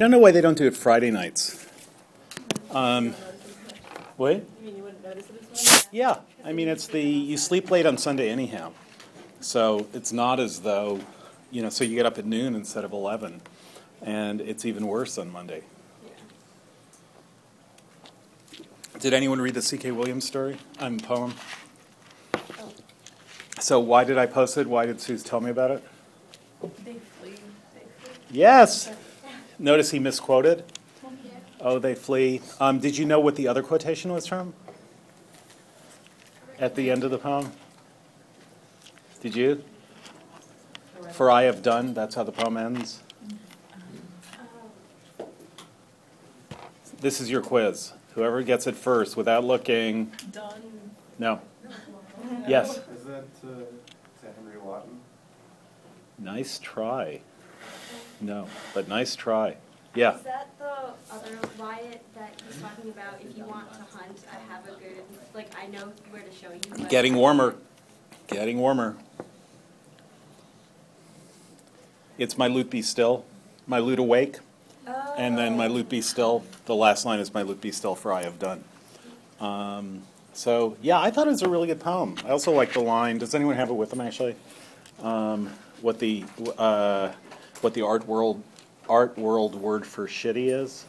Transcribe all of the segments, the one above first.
I don't know why they don't do it Friday nights. Um, what? You mean you wouldn't notice it as much? Yeah, I mean, it's the, you sleep late on Sunday anyhow. So it's not as though, you know, so you get up at noon instead of 11. And it's even worse on Monday. Did anyone read the C.K. Williams story? I'm poem. So why did I post it? Why did Suze tell me about it? They flee. They flee. Yes. Notice he misquoted. Oh, they flee. Um, did you know what the other quotation was from? At the end of the poem? Did you? For I have done, that's how the poem ends. This is your quiz. Whoever gets it first without looking, Done. no. Yes. Is that, uh, is that Henry Lawton? Nice try. No, but nice try. Yeah. Is that the other Wyatt that he's talking about? If you want to hunt, I have a good, like, I know where to show you. but- Getting warmer. Getting warmer. It's my lute be still, my lute awake, and then my lute be still. The last line is my lute be still, for I have done. Um, so yeah, I thought it was a really good poem. I also like the line. Does anyone have it with them actually? Um, what the uh, what the art world art world word for shitty is?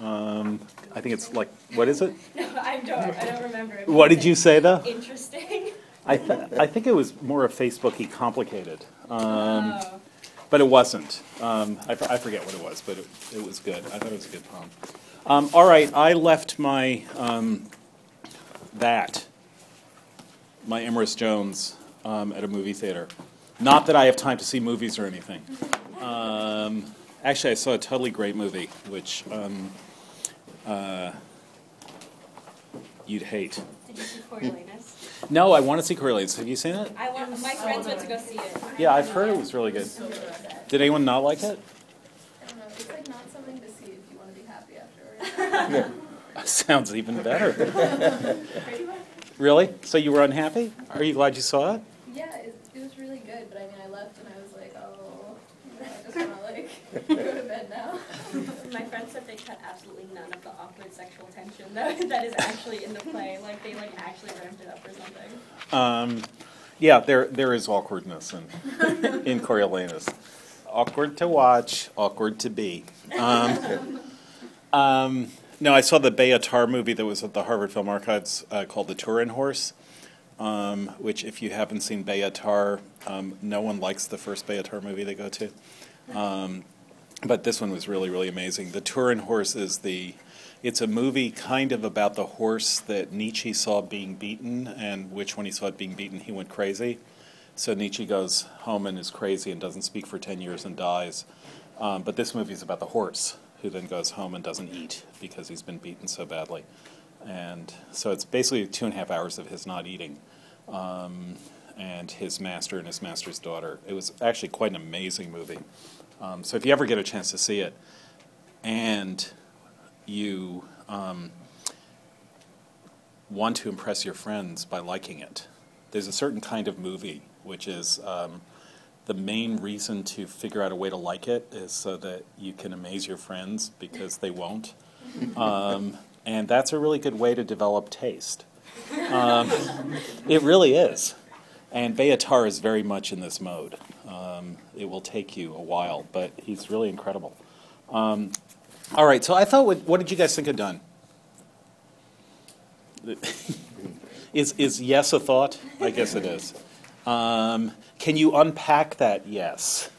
Um, I think it's like what is it? No, I don't, I don't remember. What did you say though? Interesting. I, th- I think it was more of Facebooky complicated, um, Oh. but it wasn't. Um, I, f- I forget what it was, but it, it was good. I thought it was a good poem. Um, all right, I left my um, that my Emerus Jones um, at a movie theater. Not that I have time to see movies or anything. Um, actually, I saw a totally great movie, which um, uh, you'd hate. Did you see Coriolanus? No, I want to see Coriolanus. Have you seen it? I want, my friends went to go see it. Yeah, I've heard it was really good. Did anyone not like it? I don't know, it's like not something to see if you want to be happy afterwards. Sounds even better. really? So you were unhappy? Are you glad you saw it? Yeah, it, it was really good, but I mean, I left and I was like, oh, you know, I just want to like go to bed now. My friends said they cut absolutely none of the awkward sexual tension that, that is actually in the play. Like, they like actually ramped it up or something. Um, yeah, there there is awkwardness in in Coriolanus. Awkward to watch, awkward to be. Um, um, no, I saw the Bela Tarr movie that was at the Harvard Film Archives uh, called The Turin Horse, um, which, if you haven't seen Bela Tarr, um, no one likes the first Bela Tarr movie they go to. Um, but this one was really, really amazing. The Turin Horse is the it's a movie kind of about the horse that Nietzsche saw being beaten, and which when he saw it being beaten, he went crazy. So Nietzsche goes home and is crazy and doesn't speak for 10 years and dies. Um, but this movie is about the horse who then goes home and doesn't eat because he's been beaten so badly. And so it's basically two and a half hours of his not eating um, and his master and his master's daughter. It was actually quite an amazing movie. Um, so if you ever get a chance to see it, and you um, want to impress your friends by liking it. There's a certain kind of movie which is um, the main reason to figure out a way to like it is so that you can amaze your friends because they won't. Um, and that's a really good way to develop taste. Um, it really is. And Bela Tarr is very much in this mode. Um, it will take you a while, but he's really incredible. Um, all right, so I thought, what, what did you guys think of Donne? is, is yes a thought? I guess it is. Um, can you unpack that yes?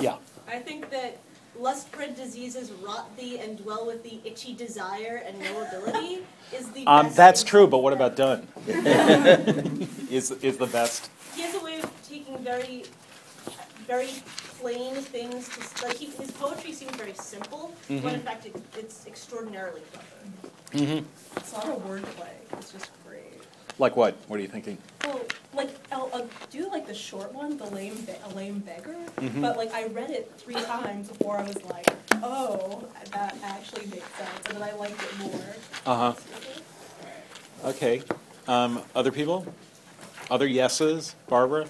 Yeah. I think that lust-bred diseases rot thee and dwell with the itchy desire and no ability is the Um, best that's true, but what about Donne? is, is the best. He has a way of taking very, very plain things to like he, his poetry seems very simple, when in fact it, it's extraordinarily clever. It's not a wordplay. It's just great. Like what? What are you thinking? Well, like I'll, I'll do like the short one, the lame, be- a lame beggar. Mm-hmm. But like I read it three times before I was like, oh, that actually makes sense, and then I liked it more. Uh huh. Okay. Um, other people? Other yeses? Barbara?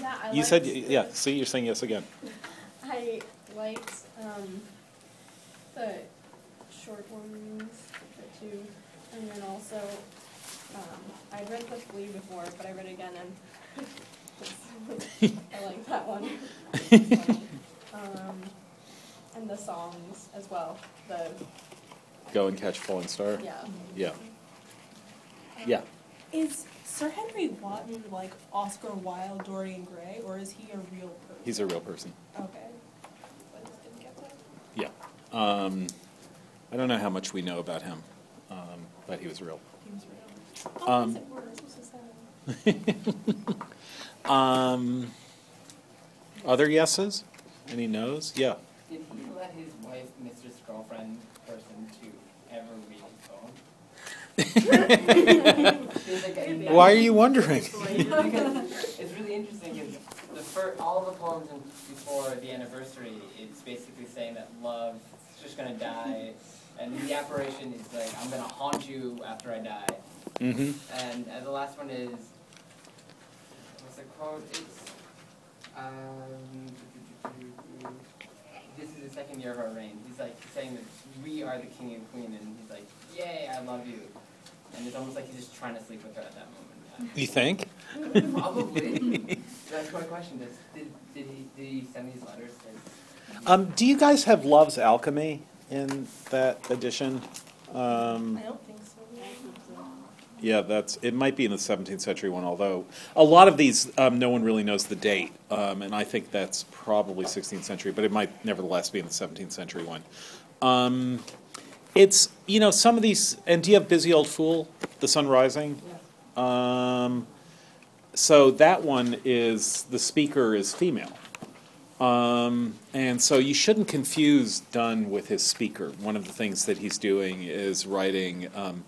Yeah, I You said, yeah, see, you're saying yes again. I liked um, the short ones, the two, and then also, um, I read the flea before, but I read it again and I like that one. It's funny. Um, and the songs as well, the, Go and catch falling star. yeah. Yeah. Yeah. Is Sir Henry Wotton like Oscar Wilde, Dorian Gray, or is he a real person? He's a real person. Okay. I just didn't get that. Yeah. Um, I don't know how much we know about him, um, but he was real. He was real. Oh, Um, yes, it was. I'm so. Um, other yeses? Any no's? Yeah. Did he let his wife, Mistress Girlfriend person, to ever read his poem? Seems like Why are you wondering? It's really interesting. Because the fir- all the poems in, before the anniversary, it's basically saying that love is just gonna die, and the apparition is like, I'm gonna haunt you after I die. Mm-hmm. And uh, the last one is, what's the quote? It's, um, this is the second year of our reign. He's like saying that we are the king and queen, and he's like, yay, I love you. And it's almost like he's just trying to sleep with her at that moment. You think? Probably. That's my question. Does, did, did he did he send these letters? To, Um, do you guys have Love's Alchemy in that edition? Um, I don't think so. yeah, that's it. Might be in the 17th century one, although a lot of these um, no one really knows the date, um, and I think that's probably 16th century, but it might nevertheless be in the 17th century one. Um, it's you know some of these, and do you have Busy Old Fool, The Sun Rising? Um, so that one is the speaker is female. Um, and so you shouldn't confuse Donne with his speaker. One of the things that he's doing is writing um,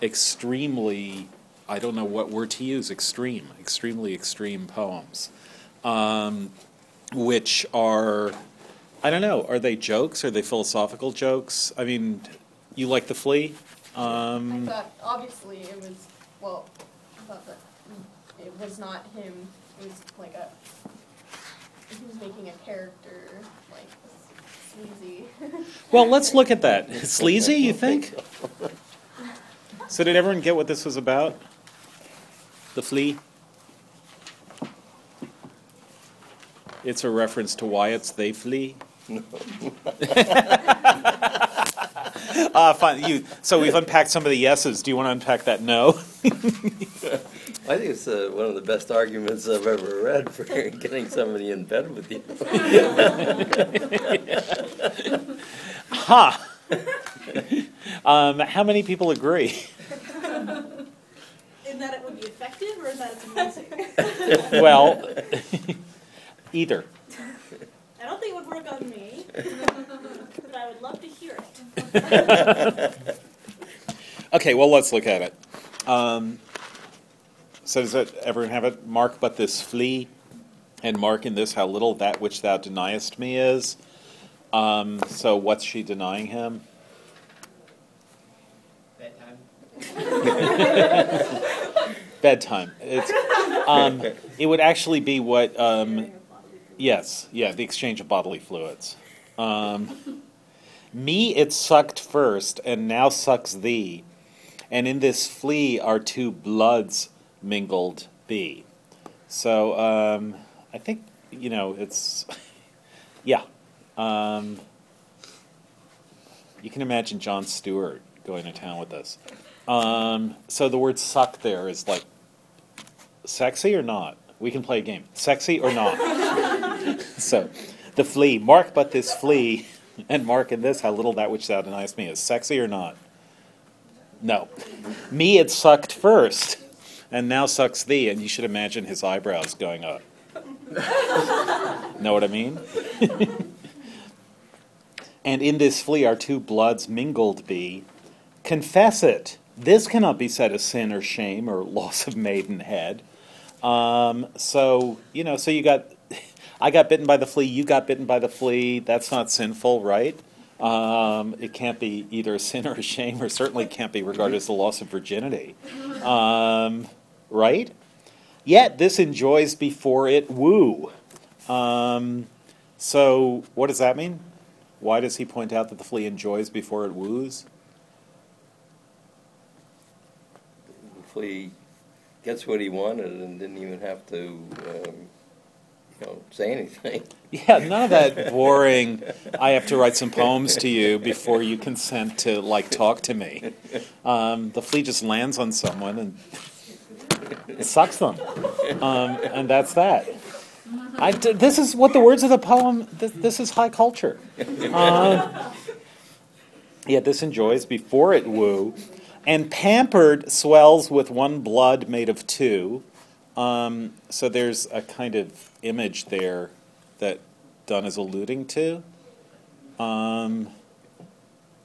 extremely, I don't know what word to use, extreme, extremely extreme poems, um, which are, I don't know, are they jokes? Are they philosophical jokes? I mean, you like The Flea? I Um, thought, obviously, it was, well, I thought that it was not him, it was like a, he was making a character, like, sleazy. Well, let's look at that. Sleazy, you think? So, did everyone get what this was about? The flea? It's a reference to why it's they flee. Ah, fine. You. So we've unpacked some of the yeses. Do you want to unpack that no? I think it's uh, one of the best arguments I've ever read for getting somebody in bed with you. Ha. um, how many people agree? In that it would be effective or in that it's amusing? Well, either. I don't think it would work on me, but I would love to hear it. Okay, well, let's look at it. Um, so does it, everyone have it? Mark but this flea, and mark in this how little that which thou deniest me is. Um, so what's she denying him? bedtime. Bedtime. It's, um, it would actually be what, um, yes, yeah, the exchange of bodily fluids. Um, me it sucked first, and now sucks thee, and in this flea our two bloods mingled be. So um, I think you know it's yeah. Um, you can imagine Jon Stewart going to town with this. Um, so the word "suck" there is like sexy or not. We can play a game. Sexy or not. so the flea. Mark but this flea, and mark in this how little that which thou deniest me is. Sexy or not? No. Me it sucked first, and now sucks thee, and you should imagine his eyebrows going up. know what I mean? and in this flea our two bloods mingled be. Confess it. This cannot be said a sin or shame or loss of maidenhead. Um, so, you know, so you got, I got bitten by the flea, you got bitten by the flea. That's not sinful, right? Um, it can't be either a sin or a shame, or certainly can't be regarded as the loss of virginity. Um, right? Yet this enjoys before it woo. Um, so, what does that mean? Why does he point out that the flea enjoys before it woos? The flea gets what he wanted and didn't even have to, um, know, say anything. Yeah, none of that boring. I have to write some poems to you before you consent to like talk to me. Um, the flea just lands on someone and it sucks them, um, and that's that. I this is what the words of the poem. This, this is high culture. Uh, yeah, this enjoys before it woo, and pampered swells with one blood made of two. Um, so there's a kind of image there that Donne is alluding to. Um,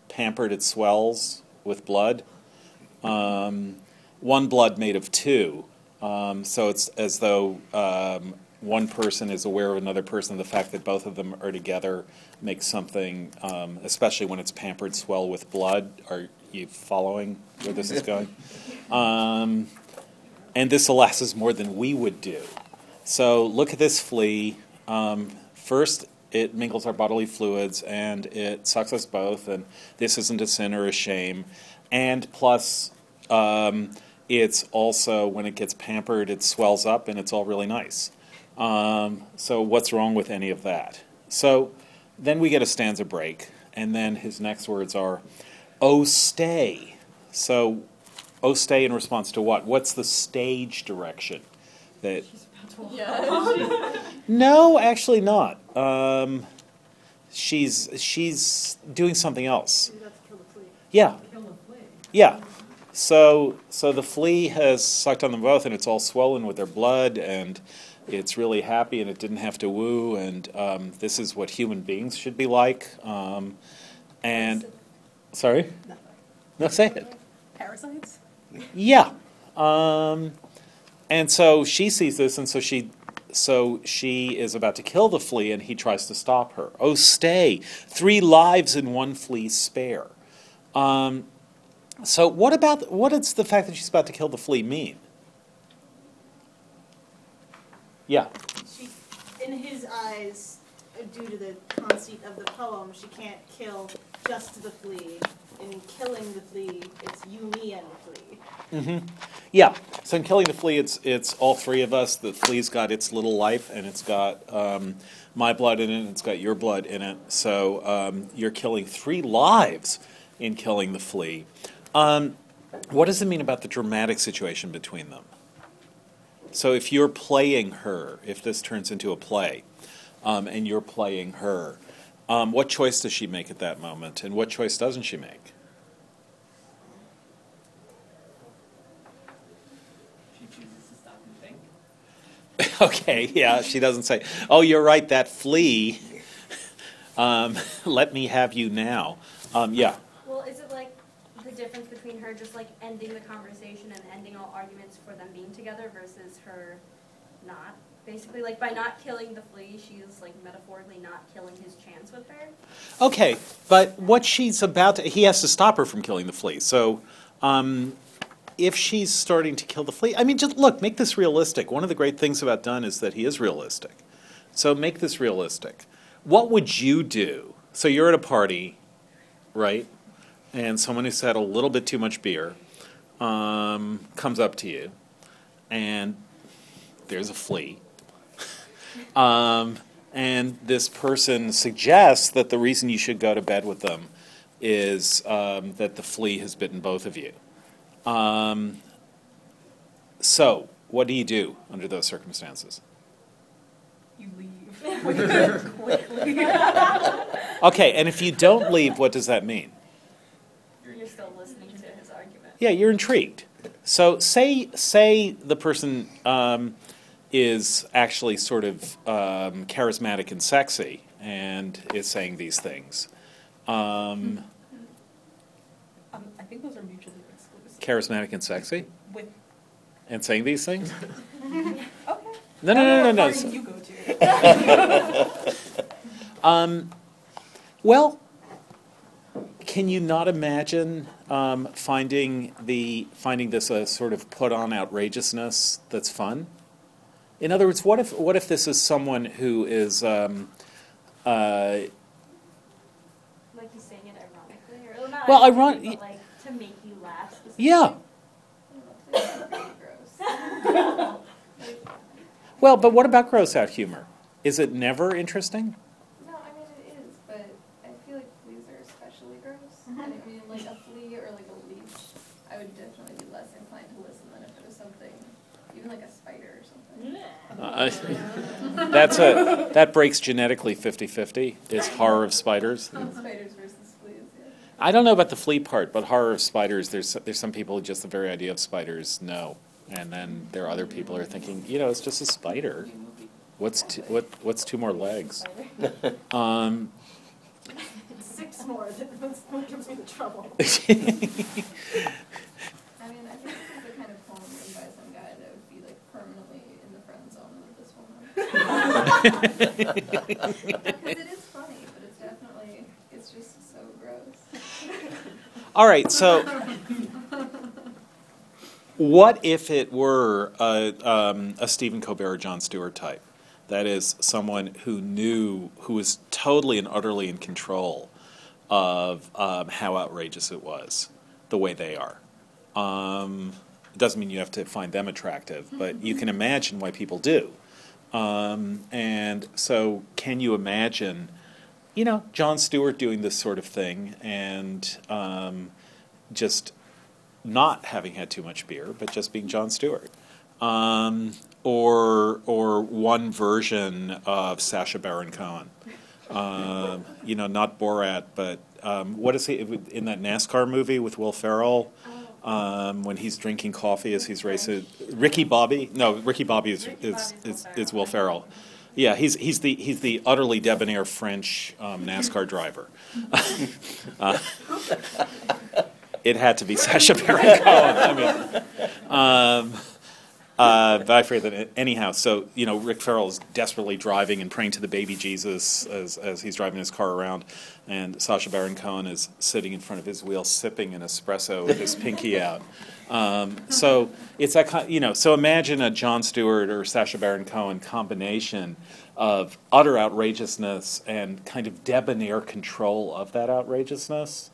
pampered, it swells with blood. Um, one blood made of two. Um, so it's as though um, one person is aware of another person. The fact that both of them are together makes something, um, especially when it's pampered, swell with blood. Are you following where this is going? And this, alas, is more than we would do. So look at this flea. Um, first, it mingles our bodily fluids and it sucks us both, and this isn't a sin or a shame. And plus, um, it's also, when it gets pampered, it swells up and it's all really nice. Um, so, what's wrong with any of that? So, then we get a stanza break, and then his next words are, Oh, stay. So, oh, stay in response to what? What's the stage direction that Yeah. no, actually not. Um, she's she's doing something else. Maybe that's kill the flea. Yeah. Yeah. So so the flea has sucked on them both, and it's all swollen with their blood, and it's really happy, and it didn't have to woo, and um, this is what human beings should be like. Um, and sorry, no, say it. Parasites? Yeah. Um, and so she sees this, and so she, so she is about to kill the flea, and he tries to stop her. Oh, stay! Three lives and one flea spare. Um, so what about what does the fact that she's about to kill the flea mean? Yeah. She, in his eyes, uh, due to the conceit of the poem, she can't kill just the flea. In killing the flea, it's you, me, and the flea. Mm-hmm. Yeah. So in killing the flea, it's it's all three of us. The flea's got its little life, and it's got um, my blood in it, and it's got your blood in it. So um, you're killing three lives in killing the flea. Um, what does it mean about the dramatic situation between them? So if you're playing her, if this turns into a play, um, and you're playing her, um, what choice does she make at that moment, and what choice doesn't she make? She chooses to stop and think. Okay, yeah, she doesn't say, "Oh, you're right, that flea. Um, let me have you now." Um, yeah, Well, is it like the difference between her just like ending the conversation and ending all arguments for them being together versus her not? Basically, like by not killing the flea, she is like metaphorically not killing his chance with her. okay, but what she's about to—he has to stop her from killing the flea. So, um, if she's starting to kill the flea, I mean, just look, make this realistic. One of the great things about Donne is that he is realistic. So make this realistic. What would you do? So you're at a party, right? And someone who's had a little bit too much beer um, comes up to you, and there's a flea. Um, and this person suggests that the reason you should go to bed with them is um, that the flea has bitten both of you. Um, so, what do you do under those circumstances? You leave. Quickly. Okay, and if you don't leave, what does that mean? You're still listening to his argument. Yeah, you're intrigued. So say say the person um, is actually sort of um, charismatic and sexy and is saying these things. Um, Um, I think those are mutually exclusive. charismatic and sexy With, and saying these things? okay. No, no, no, no, no. Do you go to? Um, well, can you not imagine um, finding the finding this a sort of put on outrageousness that's fun? In other words, what if what if this is someone who is um, uh, he's saying it ironically, or not Well, ironically, iron- but like to make you laugh. Yeah. It's pretty gross. Well, but what about gross out humor? Is it never interesting? No, I mean it is, but I feel like fleas are especially gross. And I mean, like a flea or like a leech, I would definitely be less inclined to listen than if it was something, even like a spider or. That's a that breaks genetically 50-50 is horror of spiders. Spiders versus fleas, yeah. I don't know about the flea part, but horror of spiders. There's there's some people who just the very idea of spiders no, and then there are other people who are thinking, you know, it's just a spider. What's two, what what's two more legs? Um, Six more, That gives me the trouble. I mean, I think this is the kind of poem written by some guy that would be like permanently in the friend zone with this woman. Because it is funny, but it's definitely, it's just so gross. all right, so what if it were a, um, a Stephen Colbert or Jon Stewart type? That is someone who knew, who was totally and utterly in control of um, how outrageous it was, the way they are. Um, it doesn't mean you have to find them attractive, but you can imagine why people do. Um, and so, can you imagine, you know, Jon Stewart doing this sort of thing and um, just not having had too much beer, but just being Jon Stewart? Um, or, or one version of Sacha Baron Cohen. Um, you know, not Borat, but um, what is he in that NASCAR movie with Will Ferrell? Um, when he's drinking coffee as he's racing, Ricky Bobby. No, Ricky Bobby is is, is, Will is Will Ferrell. Yeah, he's he's the he's the utterly debonair French um, NASCAR driver. Uh, it had to be Sacha Baron Cohen. I mean, um, uh, but I forget that. Anyhow, so you know, Rick Farrell is desperately driving and praying to the baby Jesus as as he's driving his car around, and Sacha Baron Cohen is sitting in front of his wheel sipping an espresso with his pinky out. Um, so it's that kind, you know. So imagine a Jon Stewart or Sacha Baron Cohen combination of utter outrageousness and kind of debonair control of that outrageousness.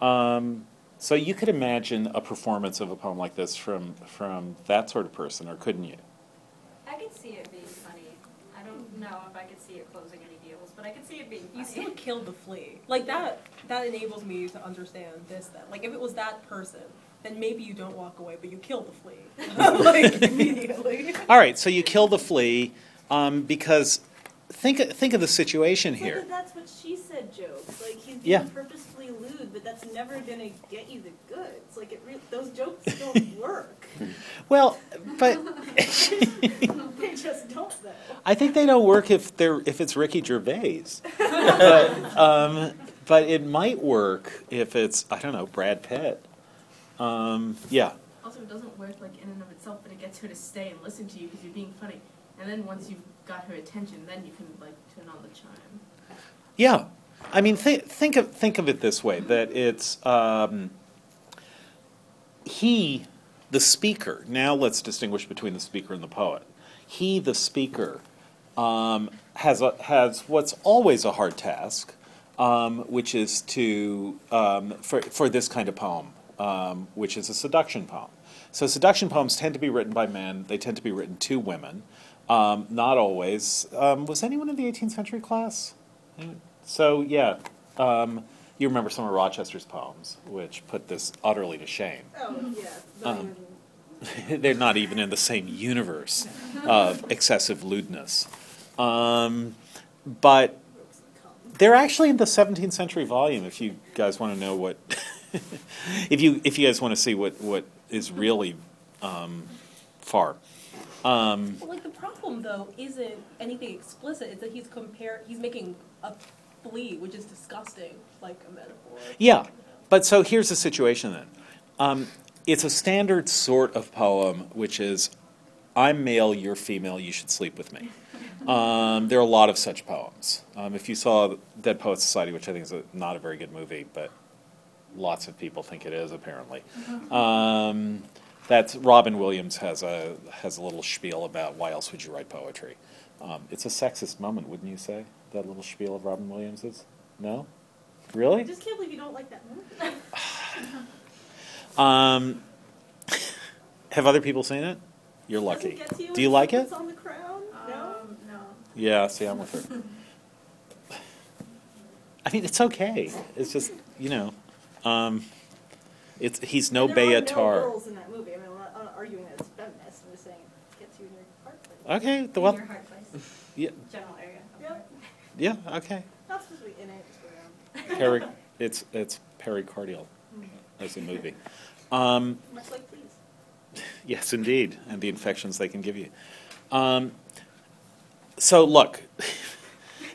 Um, so you could imagine a performance of a poem like this from from that sort of person, or couldn't you? I could see it being funny. I don't know if I could see it closing any deals, but I could see it being funny. You funny. still killed the flea. Like that. That enables me to understand this. Then, like if it was that person, then maybe you don't walk away, but you kill the flea, like immediately. All right, so you kill the flea um, because think think of the situation So, here. but that's what she said jokes. Like he's being Yeah. purposefully lewd, but that's never gonna get you the goods. Like it, re- those jokes don't work. Well, but they just don't though. I think they don't work if they're if it's Ricky Gervais. but um, but it might work if it's I don't know Brad Pitt. Um, yeah. Also, it doesn't work like in and of itself, but it gets her to stay and listen to you because you're being funny. And then once you've got her attention, then you can like turn on the chime. Yeah, I mean, th- think of think of it this way: that it's um, he, the speaker. Now let's distinguish between the speaker and the poet. He, the speaker, um, has a, has what's always a hard task, um, which is to um, for for this kind of poem, um, which is a seduction poem. So seduction poems tend to be written by men. They tend to be written to women. Um, not always. Was anyone in the 18th century class? So yeah, um, you remember some of Rochester's poems, which put this utterly to shame. Oh yeah. Um, They're not even in the same universe of excessive lewdness. Um, but they're actually in the 17th century volume. If you guys want to know what, if you if you guys want to see what what is really um, far. Um, Well, like the problem though isn't anything explicit. It's that he's compare. He's making a which is disgusting, like a metaphor. Yeah, but so here's the situation then. Um, it's a standard sort of poem, which is, I'm male, you're female, you should sleep with me. Um, there are a lot of such poems. Um, if you saw Dead Poets Society, which I think is a, not a very good movie, but lots of people think it is apparently. Um, that's Robin Williams has a has a little spiel about why else would you write poetry. Um, it's a sexist moment, wouldn't you say? That little spiel of Robin Williams's? No. Really? I just can't believe you don't like that movie. Um, have other people seen it? You're lucky. Doesn't get to you Do you like it? It's on the crown. No. Um, no. Yeah, see, I'm with her. I mean, it's okay. It's just, you know, um, it's he's no And there are no girls in that movie. I mean, I'm not I'm arguing that it's feminist. I'm just saying it gets you in your heart. place. Okay, the In well, your heart place, yeah, general area. of Yeah. heart. Yeah, okay. Not supposed to be in it. Around. Peri, it's it's pericardial as a movie. Um, Much like please. Yes, indeed, and the infections they can give you. Um, so, look,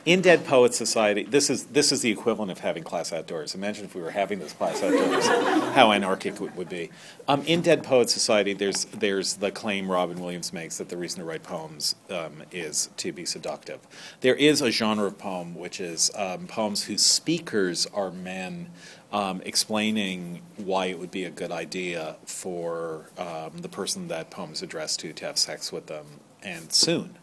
in Dead Poets Society, this is this is the equivalent of having class outdoors. Imagine if we were having this class outdoors, how anarchic it would be. Um, in Dead Poets Society, there's there's the claim Robin Williams makes that the reason to write poems um, is to be seductive. There is a genre of poem which is um, poems whose speakers are men um, explaining why it would be a good idea for um, the person that poem is addressed to to have sex with them and soon.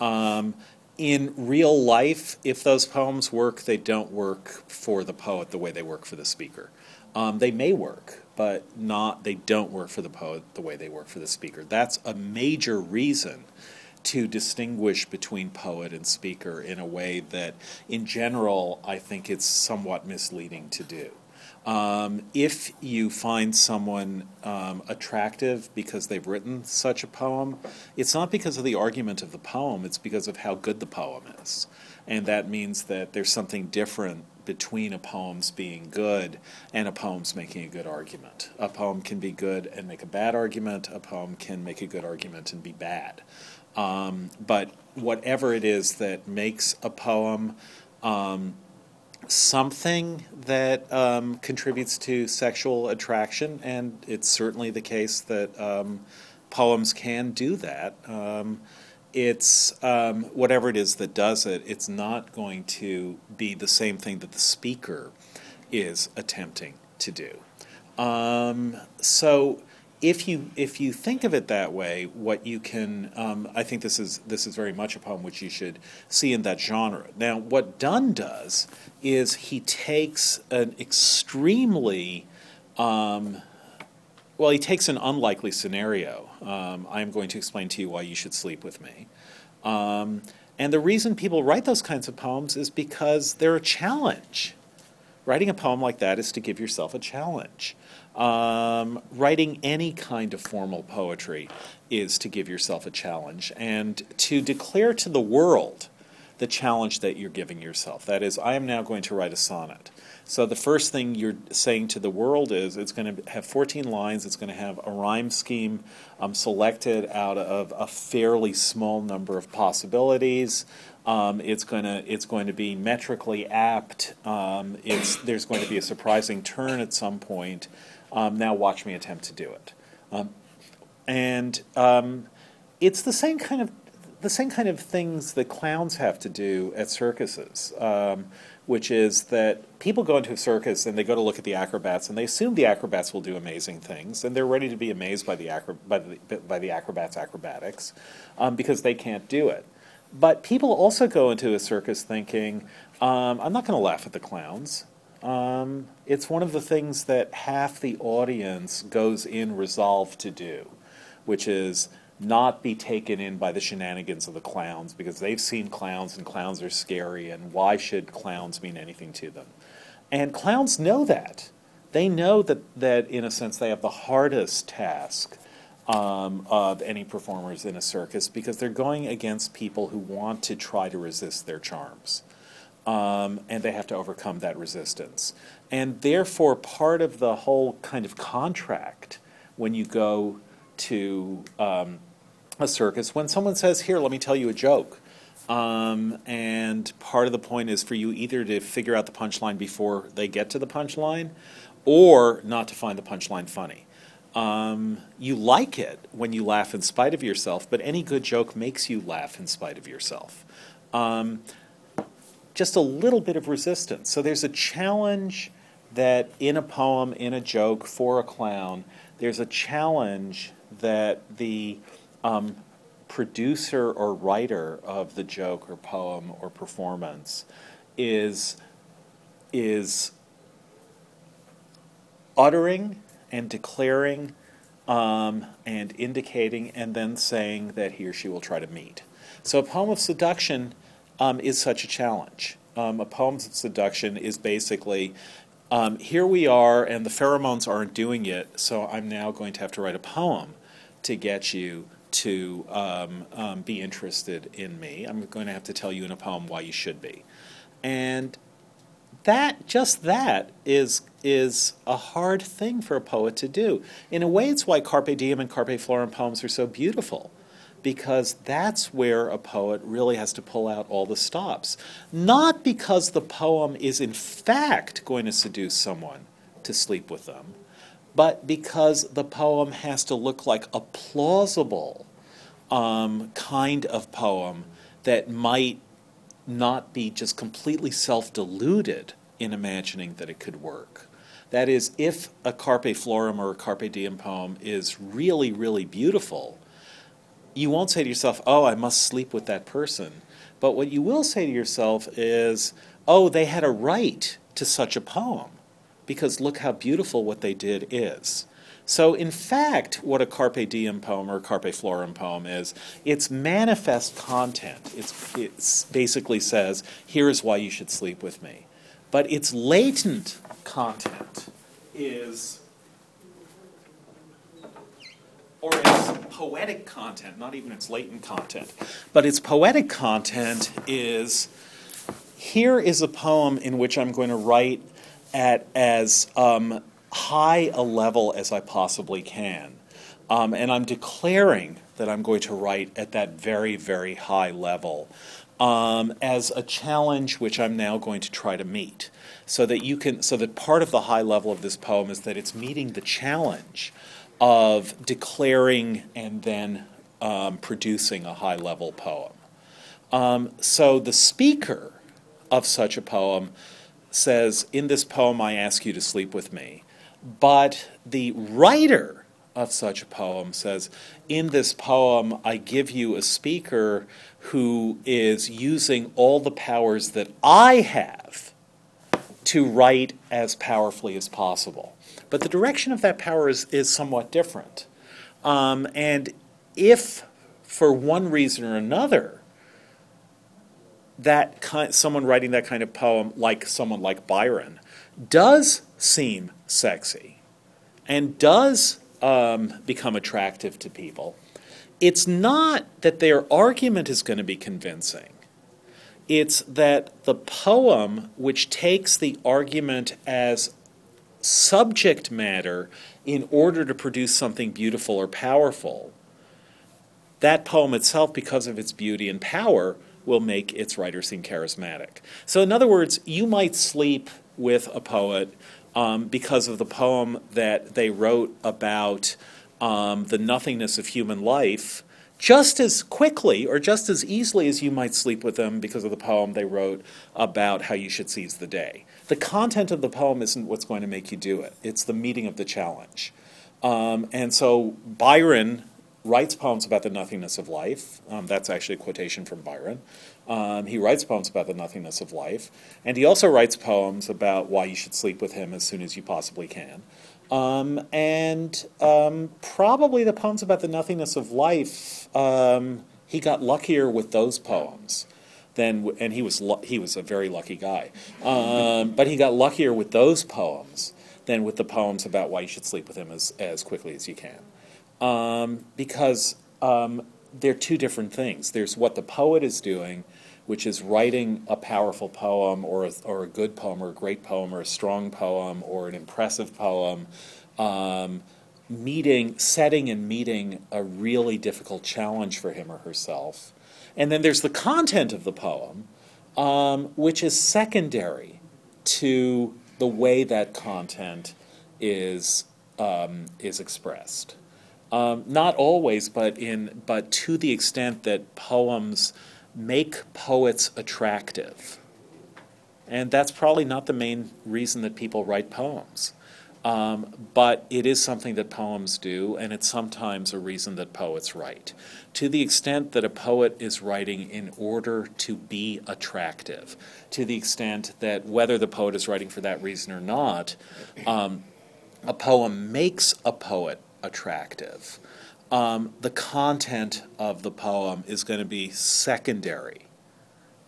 Um, in real life, if those poems work, they don't work for the poet the way they work for the speaker. Um, they may work, but not. They don't work for the poet the way they work for the speaker. That's a major reason to distinguish between poet and speaker in a way that, in general, I think it's somewhat misleading to do. Um, if you find someone um, attractive because they've written such a poem, it's not because of the argument of the poem, it's because of how good the poem is. And that means that there's something different between a poem's being good and a poem's making a good argument. A poem can be good and make a bad argument, a poem can make a good argument and be bad. Um, but whatever it is that makes a poem, um, something that um, contributes to sexual attraction, and it's certainly the case that um, poems can do that. Um, it's um, whatever it is that does it, it's not going to be the same thing that the speaker is attempting to do. Um, so if you if you think of it that way, what you can um, I think this is this is very much a poem which you should see in that genre. Now, what Donne does is he takes an extremely um, well, he takes an unlikely scenario. Um, I'm going to explain to you why you should sleep with me. Um, and the reason people write those kinds of poems is because they're a challenge. Writing a poem like that is to give yourself a challenge. Um, writing any kind of formal poetry is to give yourself a challenge and to declare to the world the challenge that you're giving yourself. That is, I am now going to write a sonnet. So the first thing you're saying to the world is it's going to have 14 lines, it's going to have a rhyme scheme um, selected out of a fairly small number of possibilities. Um, it's going to it's going to be metrically apt. Um, it's there's going to be a surprising turn at some point. Um, now watch me attempt to do it, um, and um, it's the same kind of the same kind of things that clowns have to do at circuses, um, which is that people go into a circus and they go to look at the acrobats and they assume the acrobats will do amazing things and they're ready to be amazed by the acro- by the, by the acrobats' acrobatics um, because they can't do it. But people also go into a circus thinking, um, I'm not going to laugh at the clowns. Um, it's one of the things that half the audience goes in resolved to do, which is not be taken in by the shenanigans of the clowns because they've seen clowns and clowns are scary and why should clowns mean anything to them? And clowns know that. They know that, that in a sense, they have the hardest task um, of any performers in a circus because they're going against people who want to try to resist their charms. Um, and they have to overcome that resistance. And therefore, part of the whole kind of contract when you go to um, a circus, when someone says, Here, let me tell you a joke. Um, and part of the point is for you either to figure out the punchline before they get to the punchline or not to find the punchline funny. Um, you like it when you laugh in spite of yourself, but any good joke makes you laugh in spite of yourself. Um, just a little bit of resistance. So there's a challenge that in a poem, in a joke, for a clown, there's a challenge that the um, producer or writer of the joke or poem or performance is is uttering and declaring um, and indicating and then saying that he or she will try to meet. So a poem of seduction um, is such a challenge. Um, a poem of seduction is basically um, here we are and the pheromones aren't doing it, so I'm now going to have to write a poem to get you to um, um, be interested in me. I'm going to have to tell you in a poem why you should be. And that just that is is a hard thing for a poet to do. In a way, it's why Carpe Diem and Carpe Florem poems are so beautiful, because that's where a poet really has to pull out all the stops. Not because the poem is in fact going to seduce someone to sleep with them, but because the poem has to look like a plausible um, kind of poem that might not be just completely self deluded in imagining that it could work. That is, if a Carpe Florem or a Carpe Diem poem is really, really beautiful, you won't say to yourself, oh, I must sleep with that person. But what you will say to yourself is, oh, they had a right to such a poem, because look how beautiful what they did is. So, in fact, what a Carpe Diem poem or Carpe Florem poem is, it's manifest content. It's, it's basically says, here's why you should sleep with me. But its latent content is, or its poetic content, not even its latent content, but its poetic content is here is a poem in which I'm going to write at as um, high a level as I possibly can. Um, and I'm declaring that I'm going to write at that very, very high level um, as a challenge which I'm now going to try to meet. So that you can, so that part of the high level of this poem is that it's meeting the challenge of declaring and then um, producing a high level poem. Um, so the speaker of such a poem says, In this poem, I ask you to sleep with me. But the writer of such a poem says, In this poem, I give you a speaker who is using all the powers that I have to write as powerfully as possible. But the direction of that power is, is somewhat different. Um, and if, for one reason or another, that kind, someone writing that kind of poem, like someone like Byron, does seem sexy and does um, become attractive to people, it's not that their argument is going to be convincing. It's that the poem, which takes the argument as subject matter in order to produce something beautiful or powerful, that poem itself, because of its beauty and power, will make its writer seem charismatic. So, in other words, you might sleep with a poet um, because of the poem that they wrote about um, the nothingness of human life just as quickly or just as easily as you might sleep with them because of the poem they wrote about how you should seize the day. The content of the poem isn't what's going to make you do it, it's the meeting of the challenge. Um, and so Byron writes poems about the nothingness of life. Um, that's actually a quotation from Byron. Um, he writes poems about the nothingness of life. And he also writes poems about why you should sleep with him as soon as you possibly can. Um, and um, probably the poems about the nothingness of life, um, he got luckier with those poems. Than, and he was he was a very lucky guy, um, but he got luckier with those poems than with the poems about why you should sleep with him as, as quickly as you can, um, because um, they're two different things. There's what the poet is doing, which is writing a powerful poem or a, or a good poem or a great poem or a strong poem or an impressive poem, um, meeting, setting and meeting a really difficult challenge for him or herself. And then there's the content of the poem, um, which is secondary to the way that content is, um, is expressed. Um, not always, but in but to the extent that poems make poets attractive. And that's probably not the main reason that people write poems. Um, but it is something that poems do, and it's sometimes a reason that poets write. To the extent that a poet is writing in order to be attractive, to the extent that whether the poet is writing for that reason or not, um, a poem makes a poet attractive. Um, the content of the poem is going to be secondary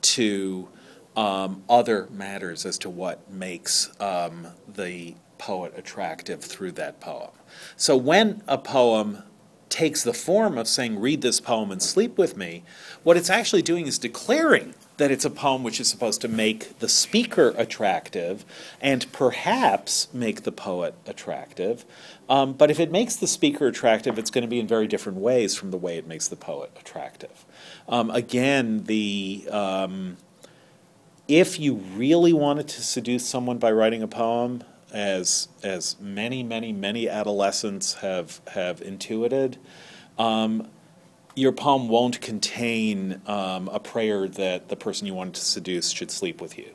to um, other matters as to what makes um, the poet attractive through that poem. So when a poem takes the form of saying, read this poem and sleep with me, what it's actually doing is declaring that it's a poem which is supposed to make the speaker attractive and perhaps make the poet attractive. Um, but if it makes the speaker attractive, it's going to be in very different ways from the way it makes the poet attractive. Um, again, the. Um, if you really wanted to seduce someone by writing a poem, as as many, many, many adolescents have have intuited, um, your poem won't contain um, a prayer that the person you wanted to seduce should sleep with you.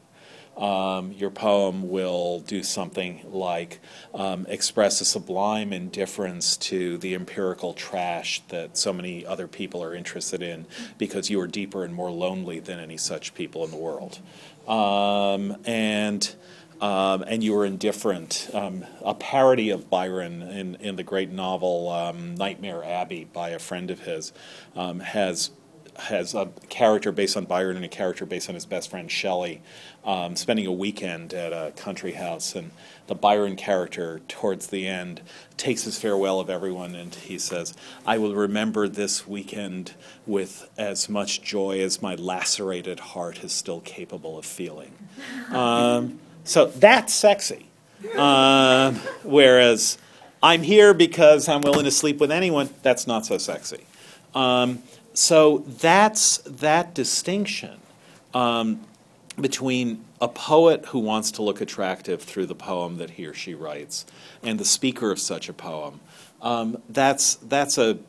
Um, your poem will do something like um, express a sublime indifference to the empirical trash that so many other people are interested in because you are deeper and more lonely than any such people in the world. Um, and um, and you are indifferent. Um, a parody of Byron in, in the great novel um, Nightmare Abbey by a friend of his um, has has a character based on Byron and a character based on his best friend Shelley, um, spending a weekend at a country house, and the Byron character towards the end takes his farewell of everyone, and he says, "I will remember this weekend with as much joy as my lacerated heart is still capable of feeling." Um, so that's sexy. Um, whereas I'm here because I'm willing to sleep with anyone, that's not so sexy. Um, so that's that distinction um, between a poet who wants to look attractive through the poem that he or she writes and the speaker of such a poem. Um, that's that's a,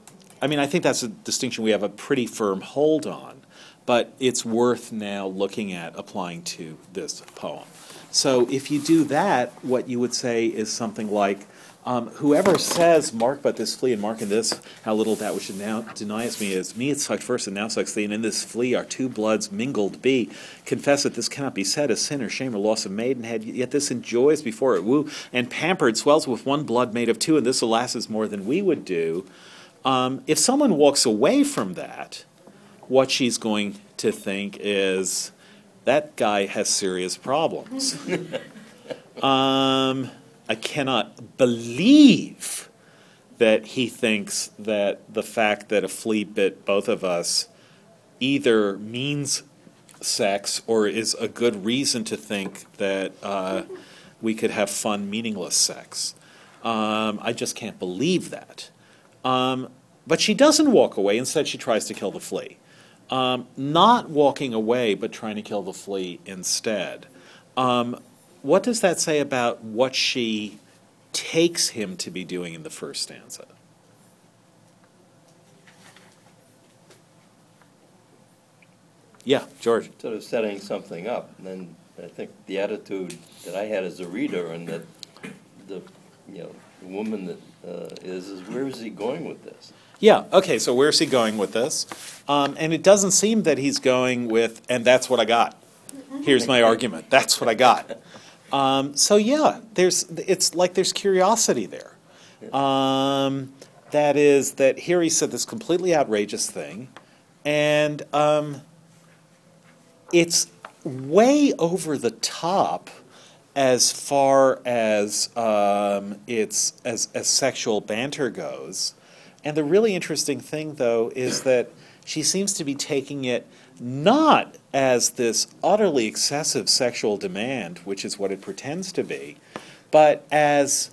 I mean, I think that's a distinction we have a pretty firm hold on, but it's worth now looking at applying to this poem. So if you do that, what you would say is something like, um, whoever says, Mark but this flea, and Mark in this, how little that which now denies me is me it sucked first and now sucks thee, and in this flea our two bloods mingled be. Confess that this cannot be said as sin or shame or loss of maidenhead, yet this enjoys before it woo, and pampered swells with one blood made of two, and this alas is more than we would do. Um, if someone walks away from that, what she's going to think is, that guy has serious problems. um, I cannot believe that he thinks that the fact that a flea bit both of us either means sex or is a good reason to think that uh, we could have fun, meaningless sex. Um, I just can't believe that. Um, but she doesn't walk away. Instead, she tries to kill the flea. Um, not walking away, but trying to kill the flea instead. Um, what does that say about what she takes him to be doing in the first stanza? Yeah, George. Sort of setting something up, and then I think the attitude that I had as a reader, and that the you know woman that uh, is, is where is he going with this? Yeah, okay, so where's he going with this? Um, and it doesn't seem that he's going with, and that's what I got. Here's my argument. That's what I got. Um, so yeah, there's it's like there's curiosity there. Um, that is that here he said this completely outrageous thing, and um, it's way over the top as far as um, its as as sexual banter goes. And the really interesting thing, though, is that she seems to be taking it not as this utterly excessive sexual demand, which is what it pretends to be, but as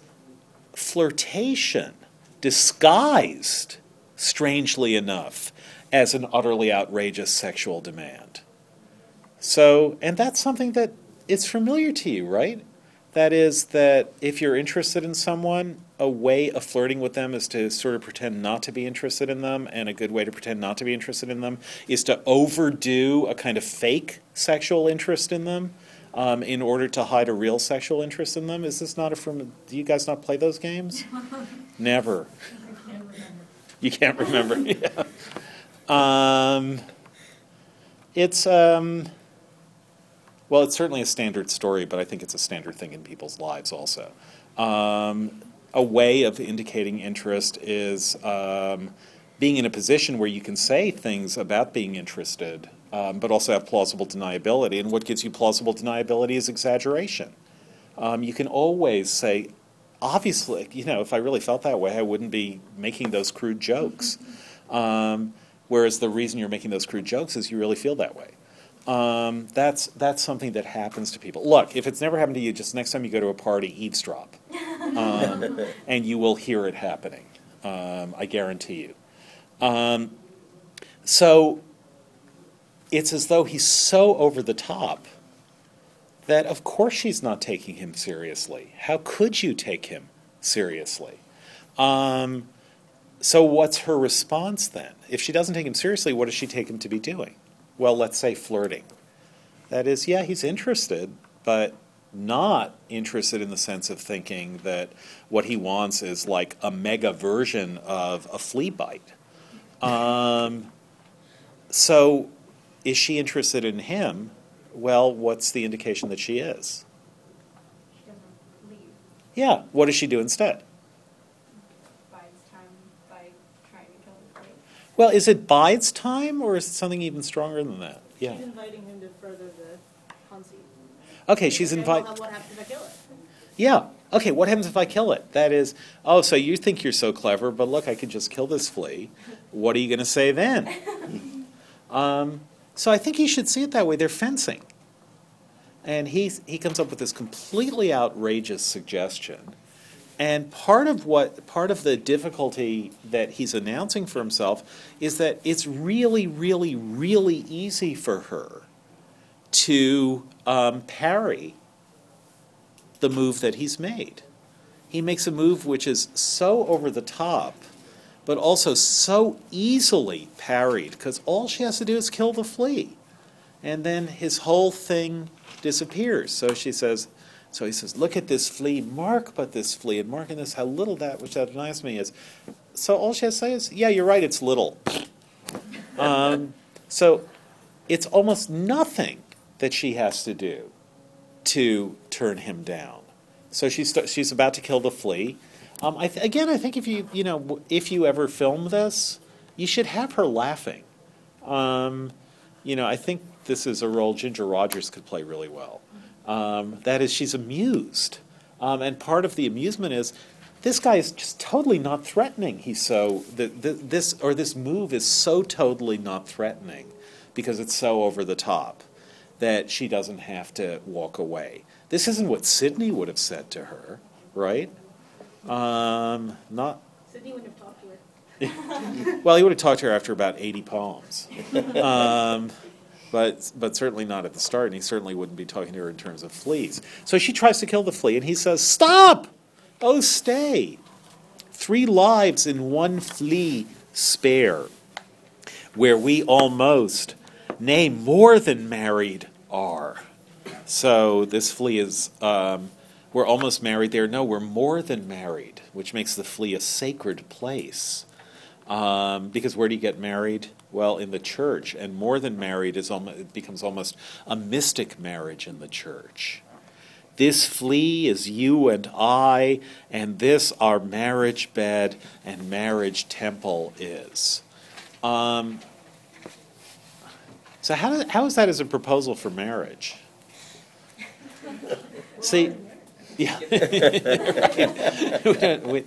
flirtation disguised, strangely enough, as an utterly outrageous sexual demand. So, and that's something that is familiar to you, right? That is, that if you're interested in someone, a way of flirting with them is to sort of pretend not to be interested in them, and a good way to pretend not to be interested in them is to overdo a kind of fake sexual interest in them. um, in order to hide a real sexual interest in them? Is this not a from? Do you guys not play those games? Never. You can't remember. yeah. Um, it's um, well, it's certainly a standard story, but I think it's a standard thing in people's lives also. Um, a way of indicating interest is um, being in a position where you can say things about being interested, um, but also have plausible deniability. And what gives you plausible deniability is exaggeration. Um, you can always say, obviously, you know, if I really felt that way, I wouldn't be making those crude jokes. Um, whereas the reason you're making those crude jokes is you really feel that way. Um, that's that's something that happens to people. Look, if it's never happened to you, just next time you go to a party, eavesdrop, um, and you will hear it happening. Um, I guarantee you. Um, so it's as though he's so over the top that of course she's not taking him seriously. How could you take him seriously? Um, so what's her response then? If she doesn't take him seriously, what does she take him to be doing? Well, let's say flirting. That is, yeah, he's interested, but not interested in the sense of thinking that what he wants is like a mega version of a flea bite. Um, so, is she interested in him? Well, what's the indication that she is? She doesn't leave. Yeah, what does she do instead? Buys time by trying to kill the flea. Well, is it bides time or is it something even stronger than that? Yeah. She's inviting him to further the conceit. Okay, she's inviting. What happens if I kill it? Yeah. Okay, what happens if I kill it? That is, oh, so you think you're so clever, but look, I could just kill this flea. What are you going to say then? um, so I think you should see it that way. They're fencing. And he's, he comes up with this completely outrageous suggestion. And part of what part of the difficulty that he's announcing for himself is that it's really, really, really easy for her to um, parry the move that he's made. He makes a move which is so over the top, but also so easily parried, because all she has to do is kill the flea. And then his whole thing disappears. So she says, so he says, Look at this flea, mark but this flea, and mark in this how little that which that denies me is. So all she has to say is, Yeah, you're right, it's little. um, so it's almost nothing that she has to do to turn him down. So she's she's about to kill the flea. Um, I th- again, I think if you you know if you ever film this, you should have her laughing. Um, you know, I think this is a role Ginger Rogers could play really well. Um, that is, she's amused, um, and part of the amusement is this guy is just totally not threatening. He's so the, the, this or this move is so totally not threatening because it's so over the top that she doesn't have to walk away. This isn't what Sidney would have said to her, right? Um, not Sidney wouldn't have talked to her. well, he would have talked to her after about 80 poems. Um, but, but certainly not at the start, and he certainly wouldn't be talking to her in terms of fleas. So she tries to kill the flea, and he says, Stop! Oh, stay! Three lives in one flea spare, where we almost, nay, more than married are. So this flea is, um, we're almost married there. No, we're more than married, which makes the flea a sacred place. Um, because where do you get married? Well, in the church, and more than married is almost, it becomes almost a mystic marriage in the church. This flea is you and I, and this our marriage bed and marriage temple is. Um, so how, how is that as a proposal for marriage? See, yeah. we, don't, we,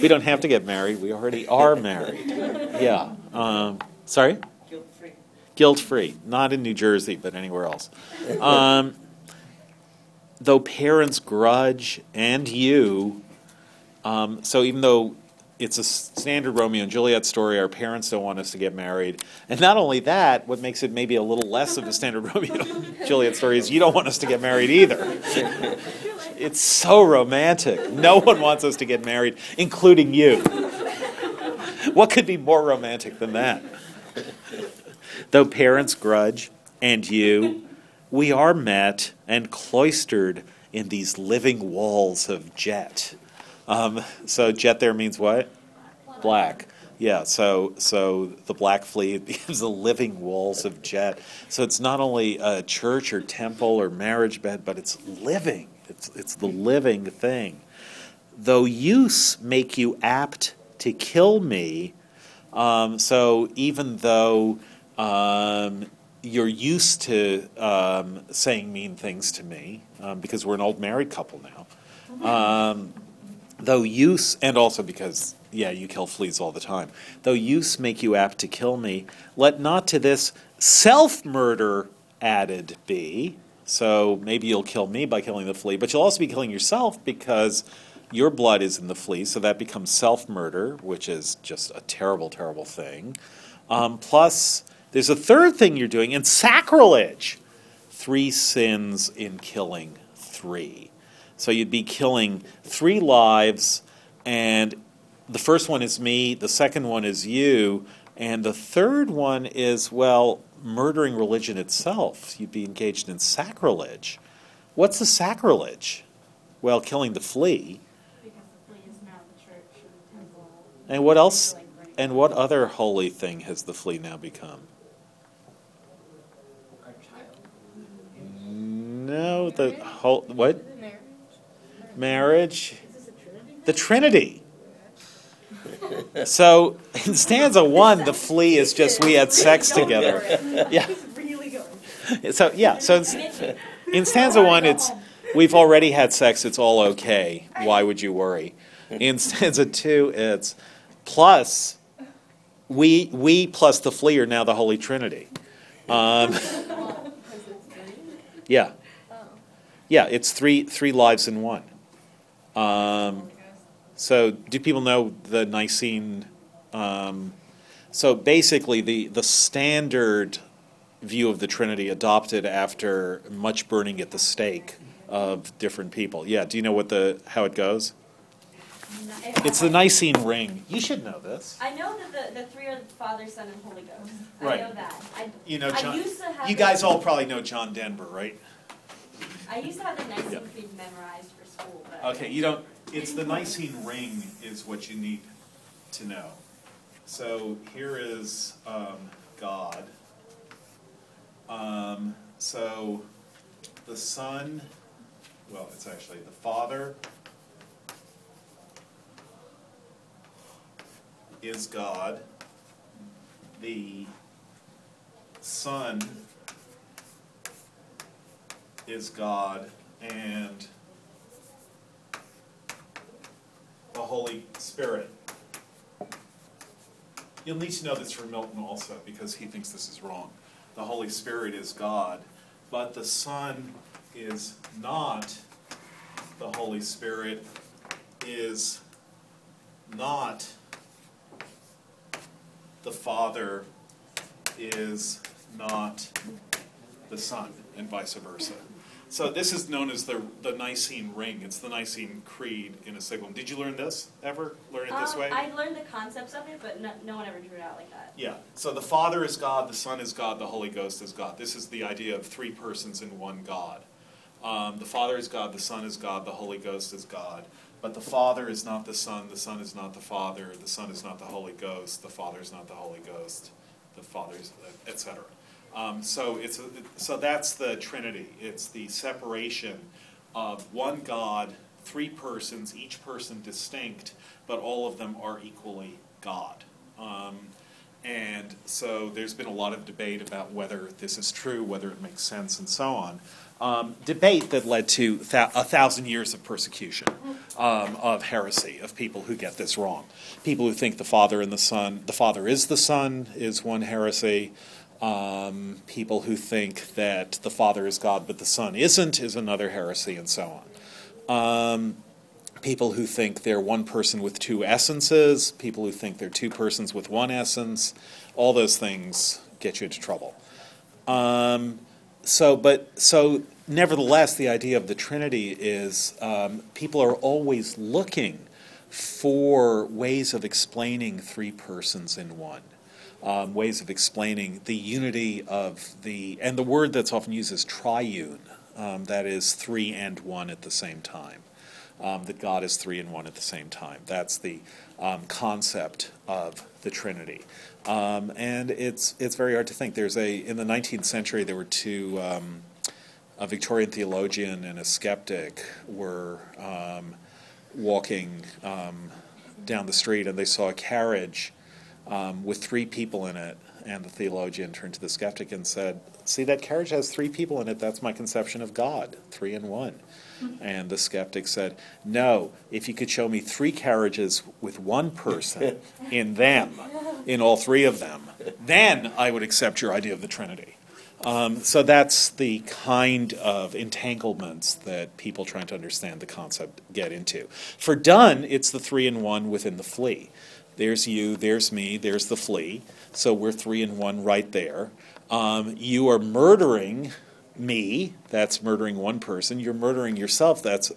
we don't have to get married. We already are married. Yeah. Um, sorry? Guilt-free. Guilt free. Not in New Jersey, but anywhere else. Um, though parents grudge and you, um, so even though it's a standard Romeo and Juliet story, our parents don't want us to get married. And not only that, what makes it maybe a little less of a standard Romeo and Juliet story is you don't want us to get married either. It's so romantic. No one wants us to get married, including you. What could be more romantic than that? Though parents grudge and you, we are met and cloistered in these living walls of jet. Um, so jet there means what? Black. Yeah, so so the black Fleet becomes the living walls of jet. So it's not only a church or temple or marriage bed, but it's living. It's it's the living thing. Though use make you apt to kill me, um, so even though um, you're used to um, saying mean things to me, um, because we're an old married couple now, um, though use, and also because, yeah, you kill fleas all the time, though use make you apt to kill me, let not to this self murder added be. So maybe you'll kill me by killing the flea, but you'll also be killing yourself because your blood is in the flea, so that becomes self murder, which is just a terrible, terrible thing. Um, plus, there's a third thing you're doing, and sacrilege. Three sins in killing three. So you'd be killing three lives, and the first one is me, the second one is you, and the third one is, well, murdering religion itself. You'd be engaged in sacrilege. What's the sacrilege? Well, killing the flea. Because the flea is now the church or the temple. And what else? And what other holy thing has the flea now become? No, the whole what? Marriage? The Trinity. So in stanza one, the flea is just we had sex together. Yeah. So yeah, so in stanza one, it's we've already had sex. It's all okay. Why would you worry? In stanza two, it's plus we we plus the flea are now the Holy Trinity. Um, yeah, yeah, it's three three lives in one. Um, so, do people know the Nicene? Um, so, basically, the, the standard view of the Trinity adopted after much burning at the stake of different people. Yeah, do you know what the how it goes? It's the Nicene ring. You should know this. I know that the, the three are the Father, Son, and Holy Ghost. Right. I know that. I, You know, I John. used to have You the- guys all probably know John Denver, right? I used to have the Nicene Yeah. Creed memorized for school, but. Okay, you don't, it's the Nicene ring is what you need to know. So here is um, God. Um, so the Son, well, it's actually the Father is God. The Son is God, and the Holy Spirit. You'll need to know this from Milton also, because he thinks this is wrong. The Holy Spirit is God, but the Son is not the Holy Spirit, is not the Father, is not the Son, and vice versa. So this is known as the, the Nicene Ring. It's the Nicene Creed in a sigillum. Did you learn this ever? Learn it this Um, way? I learned the concepts of it, but no, no one ever drew it out like that. Yeah. So the Father is God, the Son is God, the Holy Ghost is God. This is the idea of three persons in one God. Um, the Father is God, the Son is God, the Holy Ghost is God. But the Father is not the Son, the Son is not the Father, the Son is not the Holy Ghost, the Father is not the Holy Ghost, the Father is, etc. Um, so it's a, so that's the Trinity. It's the separation of one God, three persons, each person distinct, but all of them are equally God. Um, and so there's been a lot of debate about whether this is true, whether it makes sense, and so on. Um, debate that led to thou- a thousand years of persecution um, of heresy, of people who get this wrong. People who think the Father and the Son, the Father is the Son, is one heresy. Um, people who think that the Father is God but the Son isn't, is another heresy, and so on. Um, people who think they're one person with two essences, people who think they're two persons with one essence, all those things get you into trouble. Um, so, but so nevertheless, the idea of the Trinity is um, people are always looking for ways of explaining three persons in one. um, ways of explaining the unity of the, and the word that's often used is triune, um, that is three and one at the same time. Um, that God is three and one at the same time. That's the um, concept of the Trinity. Um, and it's, it's very hard to think. There's a, in the 19th century, there were two, um, a Victorian theologian and a skeptic were um, walking um, down the street and they saw a carriage um, with three people in it. And the theologian turned to the skeptic and said, See, that carriage has three people in it. That's my conception of God, three in one. And the skeptic said, No, if you could show me three carriages with one person in them, in all three of them, then I would accept your idea of the Trinity. Um, so that's the kind of entanglements that people trying to understand the concept get into. For Donne, it's the three in one within the flea. There's you, there's me, there's the flea. So we're three in one right there. Um, you are murdering me, that's murdering one person. You're murdering yourself, that's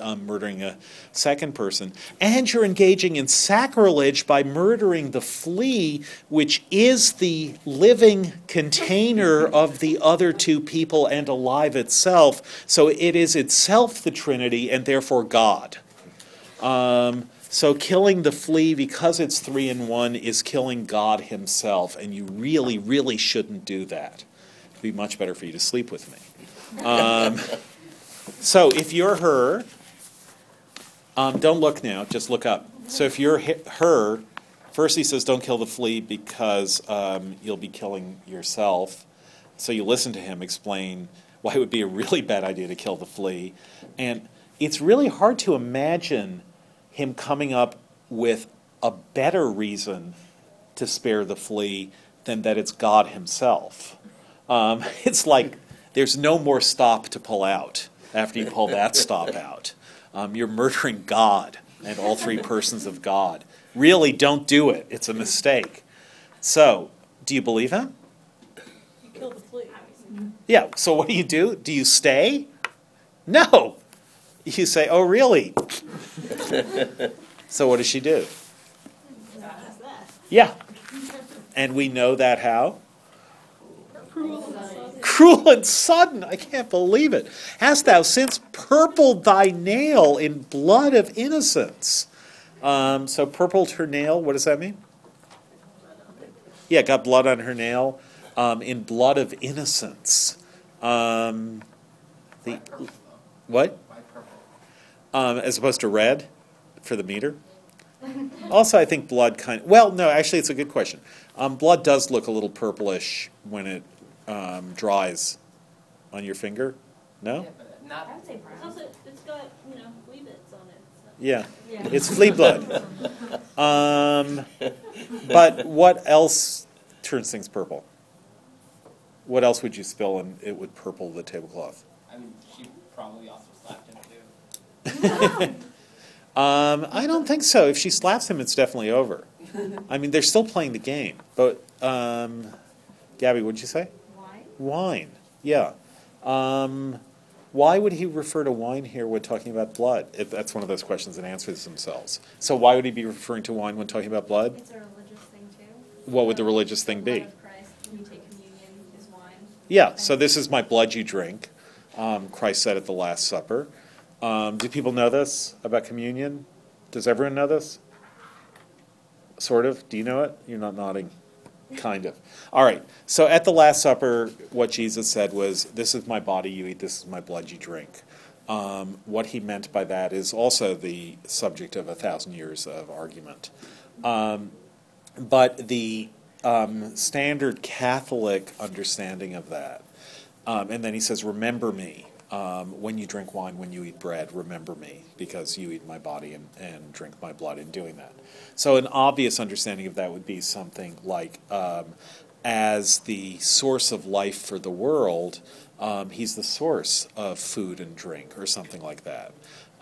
um, murdering a second person. And you're engaging in sacrilege by murdering the flea, which is the living container of the other two people and alive itself. So it is itself the Trinity and therefore God. Um, so killing the flea because it's three in one is killing God Himself, and you really, really shouldn't do that. It'd be much better for you to sleep with me. Um, so if you're her, um, don't look now, just look up. So if you're her, first he says, don't kill the flea because um, you'll be killing yourself. So you listen to him explain why it would be a really bad idea to kill the flea. And it's really hard to imagine him coming up with a better reason to spare the flea than that it's God Himself. Um, it's like there's no more stop to pull out after you pull that stop out. Um, you're murdering God and all three persons of God. Really, don't do it. It's a mistake. So, do you believe him? You kill the flea. Yeah. So, what do you do? Do you stay? No. You say, oh, really? So, what does she do? Yeah. And we know that how? Cruel and sudden. I can't believe it. Hast thou since purpled thy nail in blood of innocence? Um, so, purpled her nail, what does that mean? Yeah, got blood on her nail um, in blood of innocence. Um, the, what? Um, as opposed to red for the meter. Also, I think blood kind. Well, no, actually, it's a good question. Um, blood does look a little purplish when it um, dries on your finger. No. Yeah, not. I would say It's brown. also, it's got, you know, flea bits on it. so- Yeah, Yeah. it's flea blood. Um, but what else turns things purple? What else would you spill and it would purple the tablecloth? I mean, she probably also slapped him too. Um, I don't think so. If she slaps him, it's definitely over. I mean, they're still playing the game. But, um, Gabby, what'd you say? Wine? Wine. Yeah. Um, why would he refer to wine here when talking about blood? If that's one of those questions that answers themselves. So why would he be referring to wine when talking about blood? It's a religious thing too. What would the religious thing be? Christ, when you take communion, is wine. Yeah. So this is my blood you drink. Um, Christ said at the Last Supper. Um, do people know this about communion? Does everyone know this? Sort of. Do you know it? You're not nodding. Kind of. All right. So at the Last Supper, what Jesus said was, This is my body you eat, this is my blood you drink. Um, what he meant by that is also the subject of a thousand years of argument. Um, but the um, standard Catholic understanding of that, um, and then he says, Remember me. Um, when you drink wine, when you eat bread, remember me, because you eat my body and, and drink my blood in doing that. So, an obvious understanding of that would be something like um, as the source of life for the world, um, he's the source of food and drink, or something like that.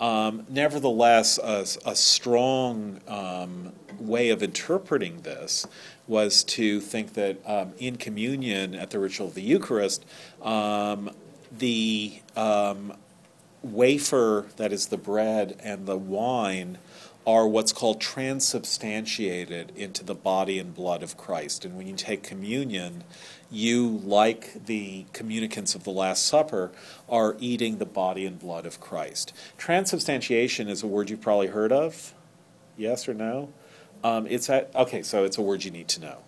Um, nevertheless, a, a strong um, way of interpreting this was to think that um, in communion at the ritual of the Eucharist, um, the um, wafer, that is the bread, and the wine are what's called transubstantiated into the body and blood of Christ. And when you take communion, you, like the communicants of the Last Supper, are eating the body and blood of Christ. Transubstantiation is a word you've probably heard of. Yes or no? Um, it's a, okay, so it's a word you need to know.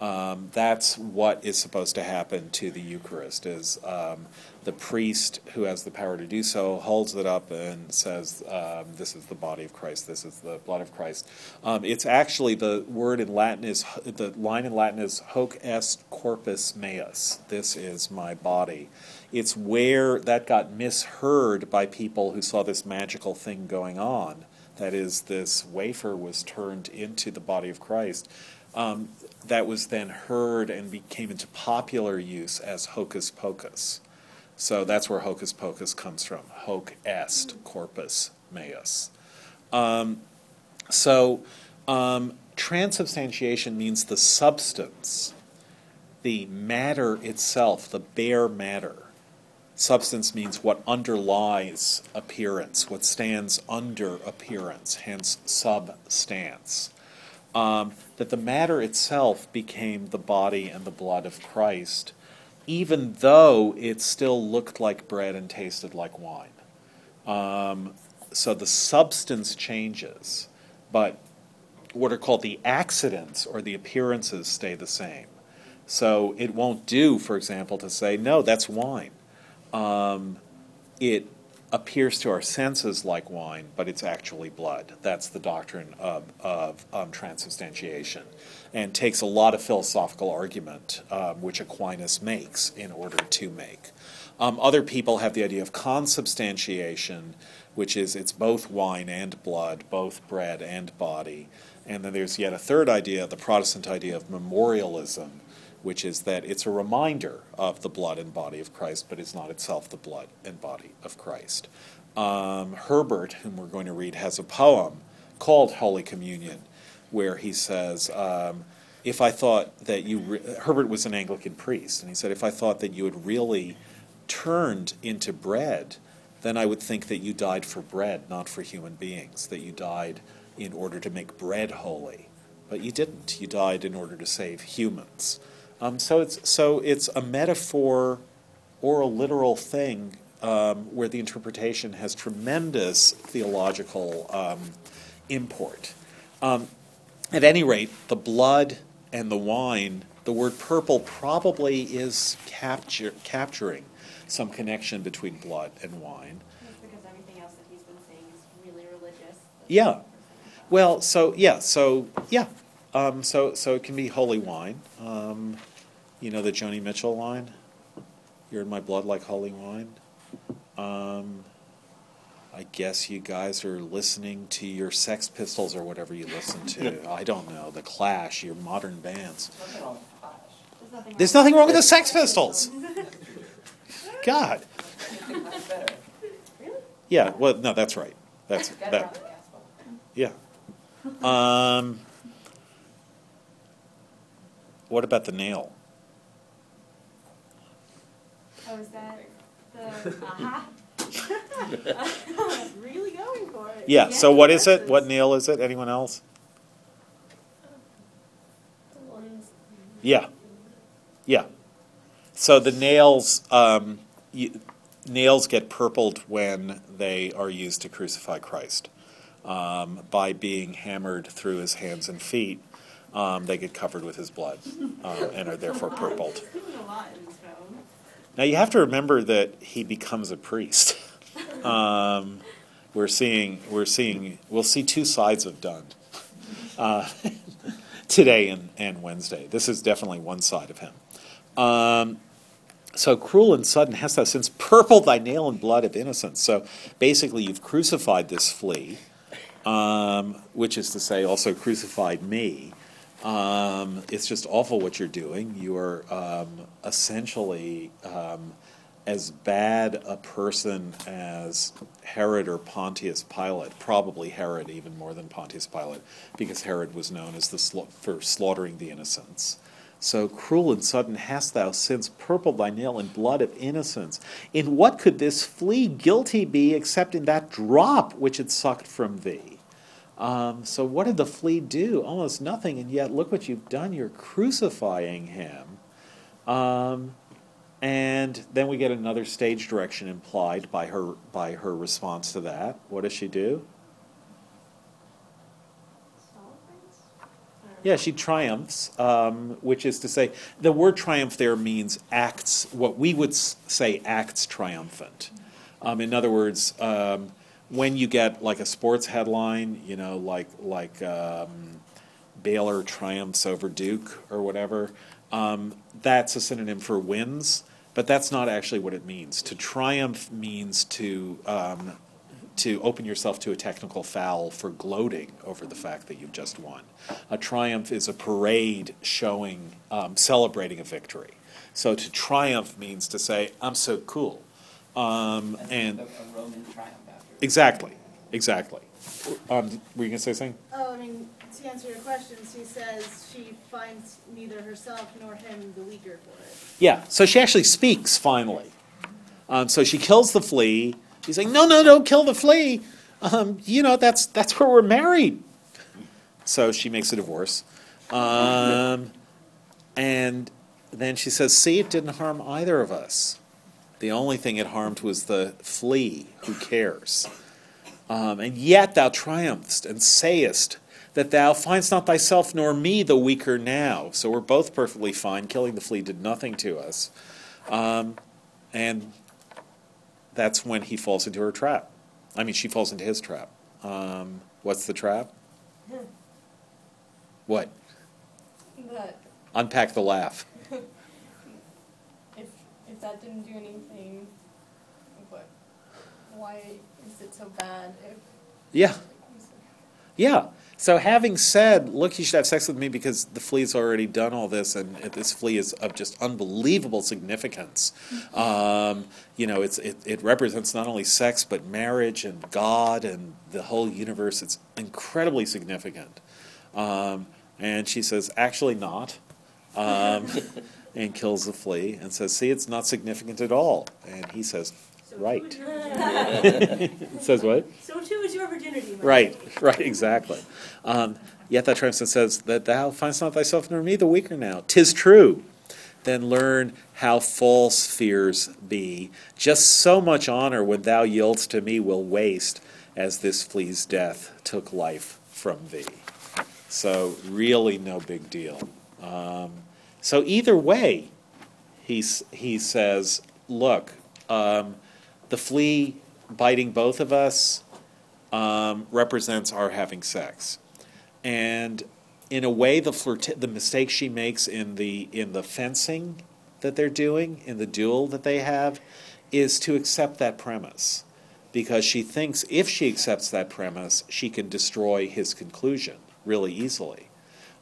Um, that's what is supposed to happen to the Eucharist. Is um, the priest who has the power to do so holds it up and says, um, "This is the body of Christ. This is the blood of Christ." Um, it's actually the word in Latin is the line in Latin is "Hoc est corpus meus." This is my body. It's where that got misheard by people who saw this magical thing going on. That is, this wafer was turned into the body of Christ. Um, that was then heard and became into popular use as hocus pocus. So that's where hocus pocus comes from. Hoc est corpus meus. Um, so um, transubstantiation means the substance, the matter itself, the bare matter. Substance means what underlies appearance, what stands under appearance, hence substance. Um, that the matter itself became the body and the blood of Christ, even though it still looked like bread and tasted like wine. Um, so the substance changes, but what are called the accidents or the appearances stay the same. So it won't do, for example, to say, no, that's wine. Um, it appears to our senses like wine, but it's actually blood. That's the doctrine of, of um, transubstantiation, and takes a lot of philosophical argument, um, which Aquinas makes in order to make. Um, other people have the idea of consubstantiation, which is it's both wine and blood, both bread and body. And then there's yet a third idea, the Protestant idea of memorialism, which is that it's a reminder of the blood and body of Christ, but it's not itself the blood and body of Christ. Um, Herbert, whom we're going to read, has a poem called Holy Communion, where he says, um, If I thought that you, re- Herbert was an Anglican priest, and he said, If I thought that you had really turned into bread, then I would think that you died for bread, not for human beings, that you died in order to make bread holy. But you didn't. You died in order to save humans. Um, so it's so it's a metaphor or a literal thing um, where the interpretation has tremendous theological um, import. Um, at any rate, the blood and the wine, the word purple probably is capture, capturing some connection between blood and wine. Because everything else that he's been saying is really religious. Yeah. Well, so yeah, so yeah, um, so so it can be holy wine. Um, you know the Joni Mitchell line, "You're in my blood like holy wine." Um, I guess you guys are listening to your Sex Pistols or whatever you listen to. I don't know the Clash, your modern bands. Nothing wrong with Clash. There's nothing wrong with the Sex Pistols. God. Clash. Yeah. Well, no, that's right. That's that. on the asphalt. Yeah. Um, what about the nail? Oh, is that the, aha? really going for it. Yeah. So what is it? What nail is it? Anyone else? Yeah. Yeah. So the nails, um, you, nails get purpled when they are used to crucify Christ. Um, by being hammered through his hands and feet, um, they get covered with his blood um, and are therefore purpled. There's a lot in this film. Now you have to remember that he becomes a priest. Um, we're seeing, we're seeing, we'll see two sides of Donne uh, today and, and Wednesday. This is definitely one side of him. Um, so cruel and sudden hast thou since purpled thy nail and blood of innocence. So basically, you've crucified this flea, um, which is to say, also crucified me. Um, it's just awful what you're doing. You are um, essentially um, as bad a person as Herod or Pontius Pilate, probably Herod even more than Pontius Pilate, because Herod was known as the sla- for slaughtering the innocents. So cruel and sudden hast thou since purpled thy nail in blood of innocence. In what could this flea guilty be except in that drop which it sucked from thee? Um, so what did the flea do? Almost nothing, and yet look what you've done. You're crucifying him. Um, and then we get another stage direction implied by her by her response to that. What does she do? Yeah, she triumphs, um, which is to say, the word triumph there means acts, what we would say acts triumphant. Um, in other words, um, when you get like a sports headline, you know, like, like um, Baylor triumphs over Duke or whatever, um, that's a synonym for wins, but that's not actually what it means. To triumph means to um, to open yourself to a technical foul for gloating over the fact that you've just won. A triumph is a parade showing, um, celebrating a victory. So to triumph means to say, I'm so cool. Um, and a, a Roman triumph after. exactly, exactly. Um, were you going to say something? Oh, I mean, to answer your question, she says she finds neither herself nor him the weaker for it. Yeah, so she actually speaks finally. Um, so she kills the flea. He's like, no, no, don't kill the flea. Um, you know, that's that's where we're married. So she makes a divorce, um, and then she says, "See, it didn't harm either of us. The only thing it harmed was the flea. Who cares? Um, and yet thou triumphst and sayest." That thou findst not thyself nor me the weaker now. So we're both perfectly fine. Killing the flea did nothing to us. Um, and that's when he falls into her trap. I mean, she falls into his trap. Um, what's the trap? What? That Unpack the laugh. if if that didn't do anything, what? Why is it so bad? If Yeah, yeah. So having said, look, you should have sex with me because the flea's already done all this, and this flea is of just unbelievable significance. Um, you know, it's it, it represents not only sex but marriage and God and the whole universe. It's incredibly significant. Um, and she says, actually not, um, and kills the flea and says, see, it's not significant at all. And he says, right. Too says what? so too is your virginity. my Right, right, exactly. Um, yet that triumphant says that thou findest not thyself nor me the weaker now. Tis true. Then learn how false fears be. Just so much honor when thou yieldst to me will waste, as this flea's death took life from thee. So really, no big deal. Um, so either way, he's, he says, look, um, the flea biting both of us um, represents our having sex, and in a way, the flirt- the mistake she makes in the in the fencing that they're doing in the duel that they have is to accept that premise because she thinks if she accepts that premise, she can destroy his conclusion really easily.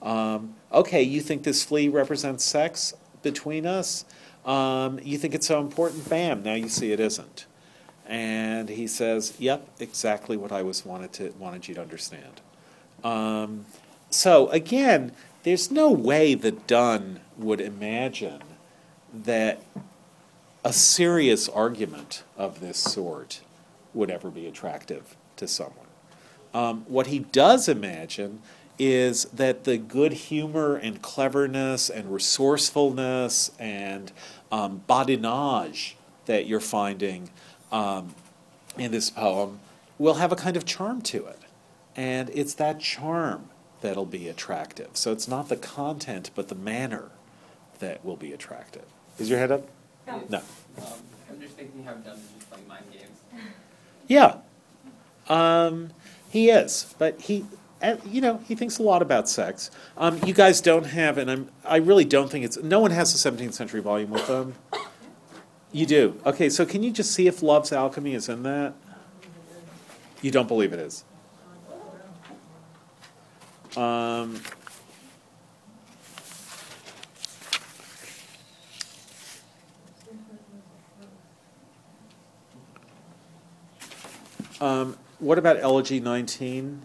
Um, okay, you think this flea represents sex between us? Um, you think it's so important? Bam! Now you see it isn't. And he says, "Yep, exactly what I was wanted to wanted you to understand." Um, so again, there's no way that Donne would imagine that a serious argument of this sort would ever be attractive to someone. Um, what he does imagine is that the good humor and cleverness and resourcefulness and um, badinage that you're finding um, in this poem will have a kind of charm to it. And it's that charm that'll be attractive. So it's not the content, but the manner that will be attractive. Is your head up? No. Um, I'm just thinking how Donne is just playing mind games. Yeah. Um, he is, but he, you know, he thinks a lot about sex. Um, you guys don't have, and I'm, I really don't think it's. No one has a 17th century volume with them. You do. Okay, so can you just see if Love's Alchemy is in that? You don't believe it is. Um, um, what about Elegy 19?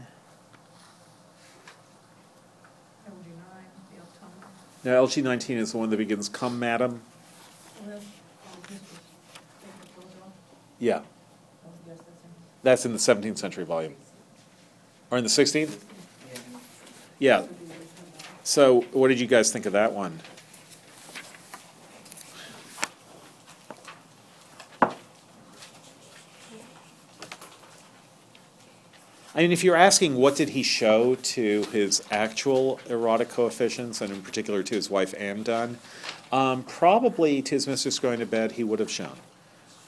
Now, Elegy 19 is the one that begins, Come, Madam. Yeah. That's in the 17th century volume. Or in the 16th? Yeah. So, what did you guys think of that one? I mean, if you're asking what did he show to his actual erotic coefficients, and in particular to his wife Donne, um, probably to his mistress going to bed, he would have shown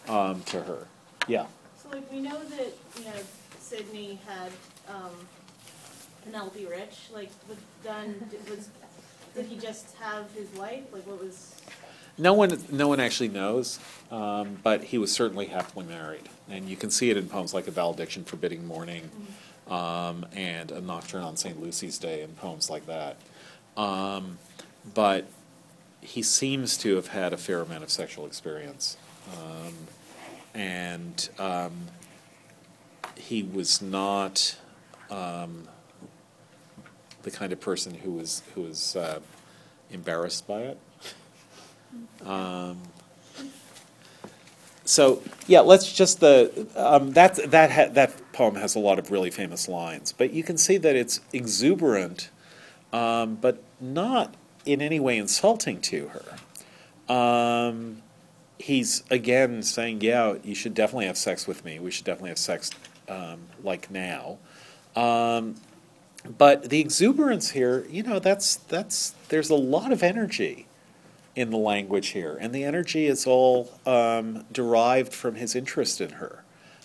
um, to her. Yeah. So like we know that, you know, Sidney had um Penelope Rich, like was Donne was did he just have his wife? Like what was No one, no one actually knows, um, but he was certainly happily married, and you can see it in poems like "A Valediction," "Forbidding Mourning," um, and "A Nocturne on St. Lucy's Day," and poems like that. Um, but he seems to have had a fair amount of sexual experience, um, and um, he was not um, the kind of person who was who was uh, embarrassed by it. Um, so yeah, let's just the um, that that ha- that poem has a lot of really famous lines, but you can see that it's exuberant, um, but not in any way insulting to her. Um, he's again saying, "Yeah, you should definitely have sex with me. We should definitely have sex um, like now." Um, but the exuberance here, you know, that's that's there's a lot of energy in the language here, and the energy is all um, derived from his interest in her,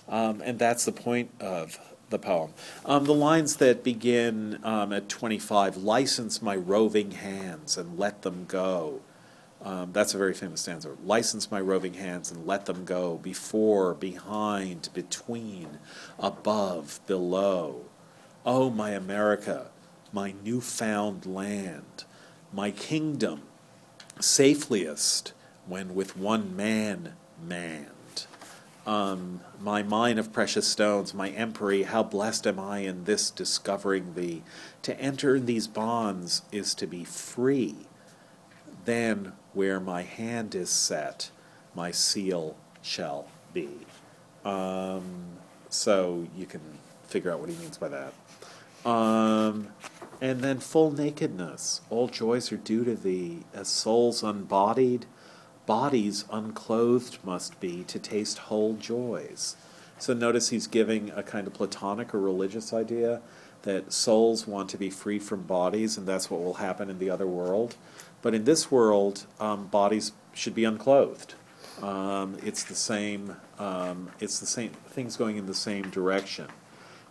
um, and that's the point of the poem. Um, the lines that begin um, at 25, license my roving hands and let them go. Um, that's a very famous stanza. License my roving hands and let them go before, behind, between, above, below. Oh, my America, my newfound land, my kingdom, safeliest when with one man manned. Um, my mine of precious stones, my empery, how blessed am I in this discovering thee. To enter in these bonds is to be free. Then, where my hand is set, my seal shall be. Um, so you can figure out what he means by that. Um, and then full nakedness. All joys are due to thee, as souls unbodied, bodies unclothed must be to taste whole joys. So notice he's giving a kind of platonic or religious idea that souls want to be free from bodies, and that's what will happen in the other world. But in this world, um, bodies should be unclothed. Um, it's the same. Um, it's the same things going in the same direction.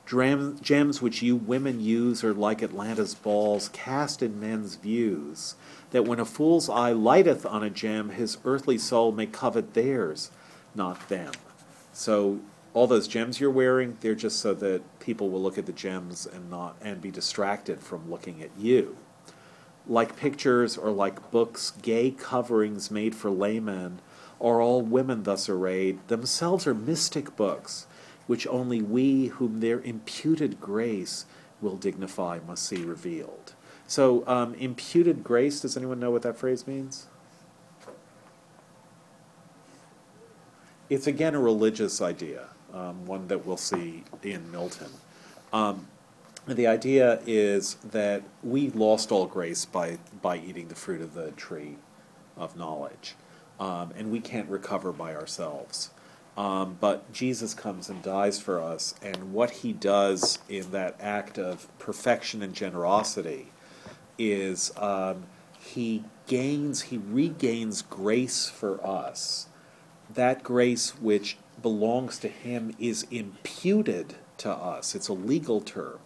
Gems which you women use are like Atalanta's balls cast in men's views, that when a fool's eye lighteth on a gem, his earthly soul may covet theirs, not them. So all those gems you're wearing, they're just so that people will look at the gems and not and be distracted from looking at you. Like pictures or like books, gay coverings made for laymen, are all women thus arrayed, themselves are mystic books which only we, whom their imputed grace will dignify, must see revealed. So, um, imputed grace, does anyone know what that phrase means? It's again a religious idea, um, one that we'll see in Milton. Um, the idea is that we lost all grace by, by eating the fruit of the tree of knowledge, um, and we can't recover by ourselves. Um, but Jesus comes and dies for us, and what he does in that act of perfection and generosity is um, he gains, he regains grace for us. That grace which belongs to him is imputed to us. It's a legal term,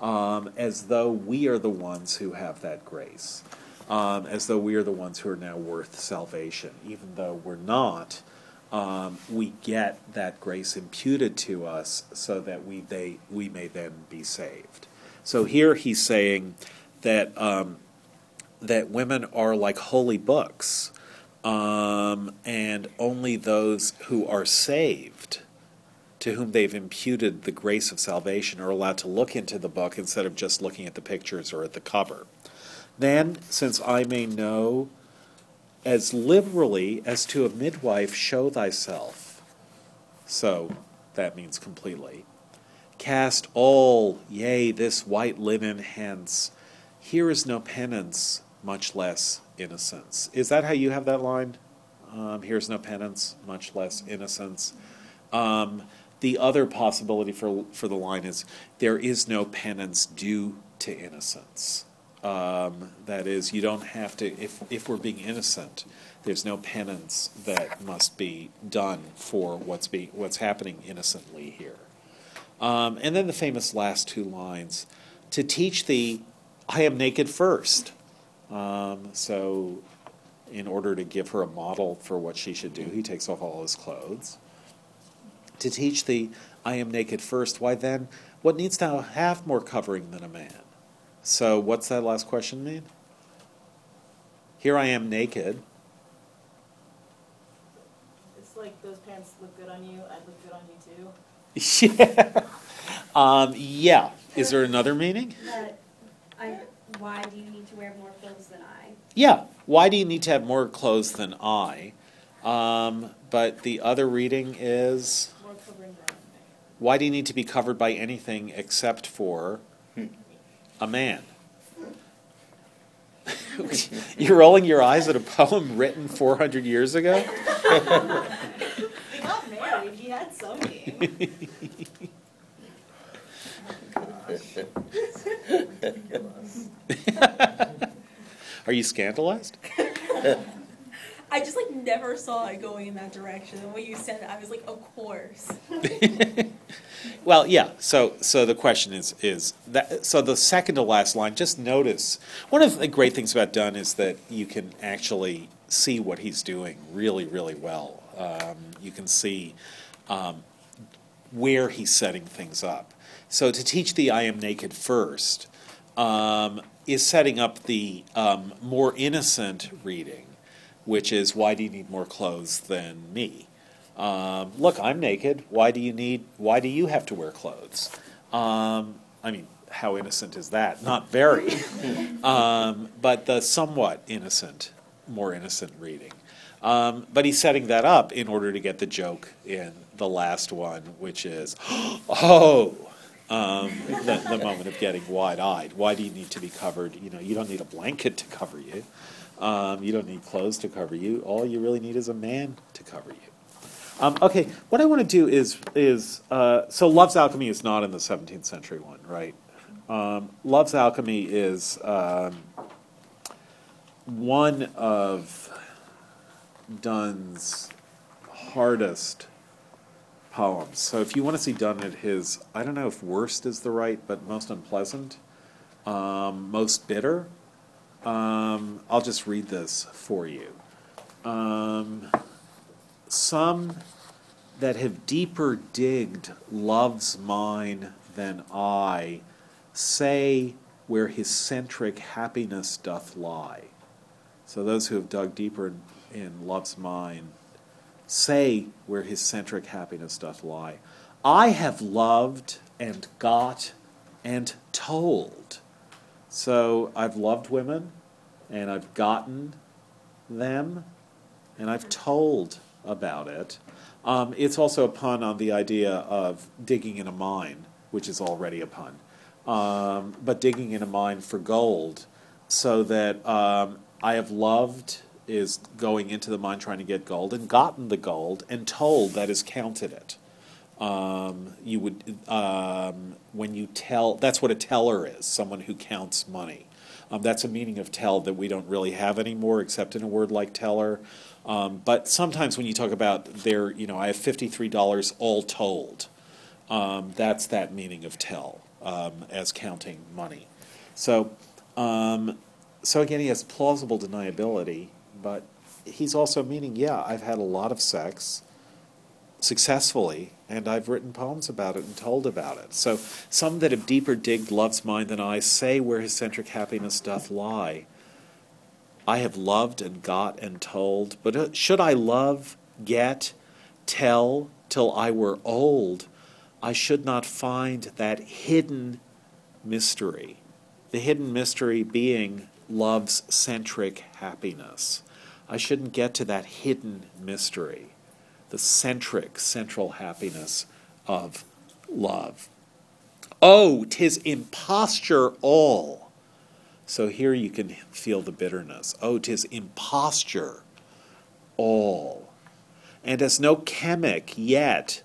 um, as though we are the ones who have that grace, um, as though we are the ones who are now worth salvation, even though we're not um, we get that grace imputed to us so that we, they, we may then be saved. So here he's saying that, um, that women are like holy books, um, and only those who are saved, to whom they've imputed the grace of salvation, are allowed to look into the book instead of just looking at the pictures or at the cover. Then, since I may know as liberally as to a midwife show thyself. So that means completely. Cast all, yea, this white linen hence. Here is no penance, much less innocence. Is that how you have that line? Um, here's no penance, much less innocence. Um, the other possibility for, for the line is there is no penance due to innocence. Um, that is, you don't have to, if, if we're being innocent, there's no penance that must be done for what's, be, what's happening innocently here. Um, and then the famous last two lines to teach thee, I am naked first. Um, so, in order to give her a model for what she should do, he takes off all his clothes. To teach thee, I am naked first. Why then, what needs thou have more covering than a man? So, what's that last question mean? Here I am naked. It's like those pants look good on you, I'd look good on you too. yeah. Um, yeah. Is there another meaning? That I, why do you need to wear more clothes than I? Yeah. Why do you need to have more clothes than I? Um, but the other reading is More covering than a why do you need to be covered by anything except for a man? You're rolling your eyes at a poem written 400 years ago? He got married, he had some game. Are you scandalized? I just like never saw it going in that direction. And when you said it, I was like, of course. Well, yeah. So, so the question is, is that so the second to last line? Just notice one of the great things about Donne is that you can actually see what he's doing really, really well. Um, you can see um, where he's setting things up. So, to teach the "I am naked" first um, is setting up the um, more innocent reading, which is "Why do you need more clothes than me?" Um, look, I'm naked. Why do you need? Why do you have to wear clothes? Um, I mean, how innocent is that? Not very. um, but the somewhat innocent, more innocent reading. Um, but he's setting that up in order to get the joke in the last one, which is, oh, um, the, the moment of getting wide-eyed. Why do you need to be covered? You know, you don't need a blanket to cover you. Um, you don't need clothes to cover you. All you really need is a man to cover you. Um, okay, what I want to do is is uh, so Love's Alchemy is not in the 17th century one, right? Um, Love's Alchemy is um, one of Donne's hardest poems. So if you want to see Donne at his, I don't know if worst is the right, but most unpleasant, um, most bitter, um, I'll just read this for you. Um, some that have deeper digged love's mine than I say where his centric happiness doth lie. So those who have dug deeper in, in love's mine say where his centric happiness doth lie. I have loved and got and told. So I've loved women and I've gotten them and I've told about it. Um, it's also a pun on the idea of digging in a mine, which is already a pun. Um, but digging in a mine for gold, so that um, I have loved is going into the mine trying to get gold and gotten the gold and told that is counted it. Um, you would um, when you tell that's what a teller is, someone who counts money. Um, that's a meaning of tell that we don't really have anymore, except in a word like teller. Um, but sometimes when you talk about there, you know, I have fifty-three dollars all told. Um, that's that meaning of tell um, as counting money. So, so again, he has plausible deniability, but he's also meaning, yeah, I've had a lot of sex successfully, and I've written poems about it and told about it. So some that have deeper digged love's mind than I say where his centric happiness doth lie. I have loved and got and told, but uh, should I love, get, tell till I were old, I should not find that hidden mystery. The hidden mystery being love's centric happiness. I shouldn't get to that hidden mystery, the centric, central happiness of love. Oh, 'tis imposture all. So here you can feel the bitterness. Oh, 'tis imposture all. And as no chemic yet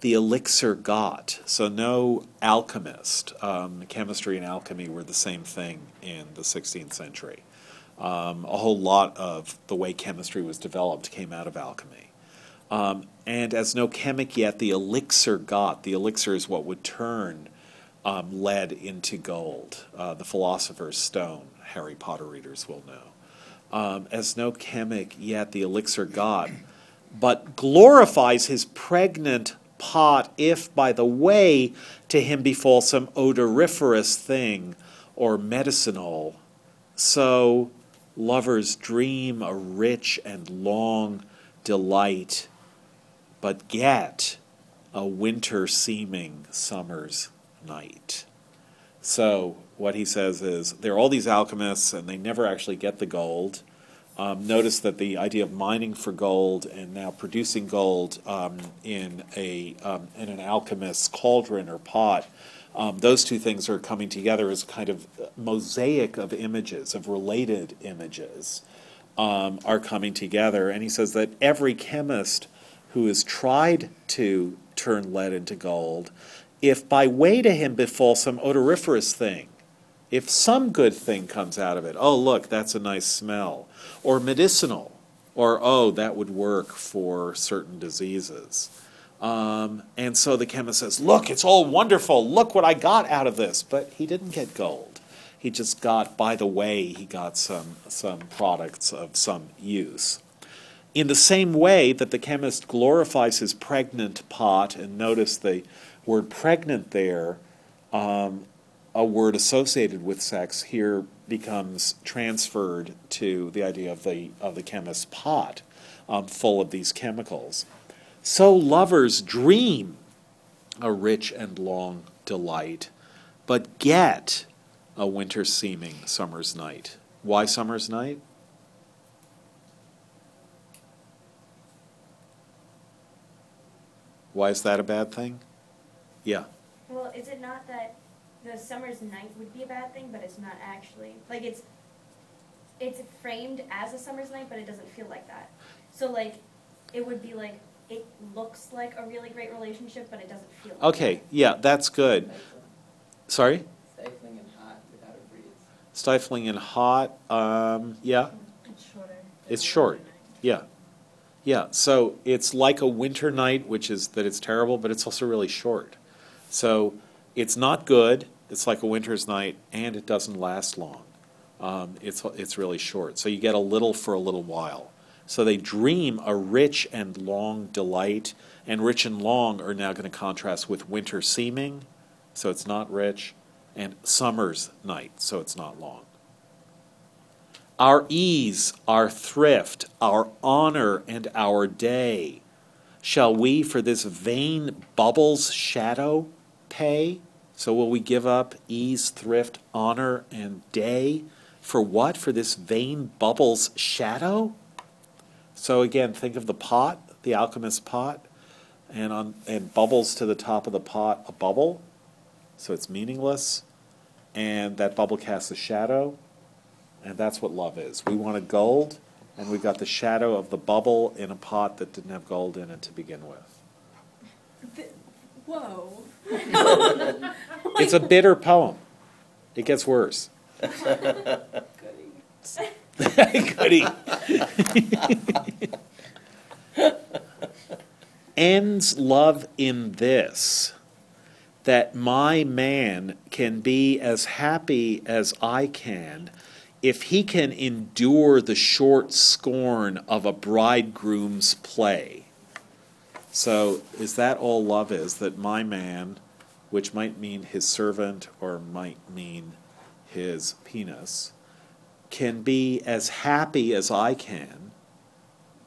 the elixir got. So no alchemist. Um, chemistry and alchemy were the same thing in the 16th century. Um, a whole lot of the way chemistry was developed came out of alchemy. Um, and as no chemic yet the elixir got. The elixir is what would turn um, lead into gold. Uh, the philosopher's stone, Harry Potter readers will know. Um, as no chemic yet the elixir got, but glorifies his pregnant pot if by the way to him befall some odoriferous thing or medicinal. So lovers dream a rich and long delight, but get a winter seeming summer's night. So what he says is there are all these alchemists and they never actually get the gold. Um, notice that the idea of mining for gold and now producing gold um, in a um, in an alchemist's cauldron or pot, um, those two things are coming together as kind of mosaic of images, of related images, um, are coming together. And he says that every chemist who has tried to turn lead into gold, if by way to him befall some odoriferous thing, if some good thing comes out of it, oh, look, that's a nice smell, or medicinal, or oh, that would work for certain diseases. Um, and so the chemist says, look, it's all wonderful. Look what I got out of this. But he didn't get gold. He just got, by the way, he got some, some products of some use. In the same way that the chemist glorifies his pregnant pot, and notice the word pregnant there, um, a word associated with sex here becomes transferred to the idea of the of the chemist's pot, um, full of these chemicals. So lovers dream a rich and long delight, but get a winter seeming summer's night. Why summer's night? Why is that a bad thing? Yeah. Well, is it not that the summer's night would be a bad thing, but it's not actually like it's it's framed as a summer's night, but it doesn't feel like that. So like it would be like it looks like a really great relationship, but it doesn't feel. Like Okay, yeah, that's good. Sorry? Stifling and hot without a breeze. Stifling and hot, um, yeah, It's shorter. it's short, yeah. Yeah, so it's like a winter night, which is that it's terrible, but it's also really short. So it's not good, it's like a winter's night, and it doesn't last long. Um, it's, it's really short. So you get a little for a little while. So they dream a rich and long delight, and rich and long are now going to contrast with winter seeming, so it's not rich, and summer's night, so it's not long. Our ease, our thrift, our honor, and our day, shall we for this vain bubble's shadow pay? So will we give up ease, thrift, honor, and day? For what? For this vain bubble's shadow? So again, think of the pot, the alchemist's pot, and on and bubbles to the top of the pot, a bubble. So it's meaningless, and that bubble casts a shadow, and that's what love is. We wanted gold, and we got the shadow of the bubble in a pot that didn't have gold in it to begin with. Th- Whoa. It's a bitter poem. It gets worse. Goody. Goody. Ends love in this that my man can be as happy as I can if he can endure the short scorn of a bridegroom's play. So, is that all love is? That my man, which might mean his servant or might mean his penis, can be as happy as I can.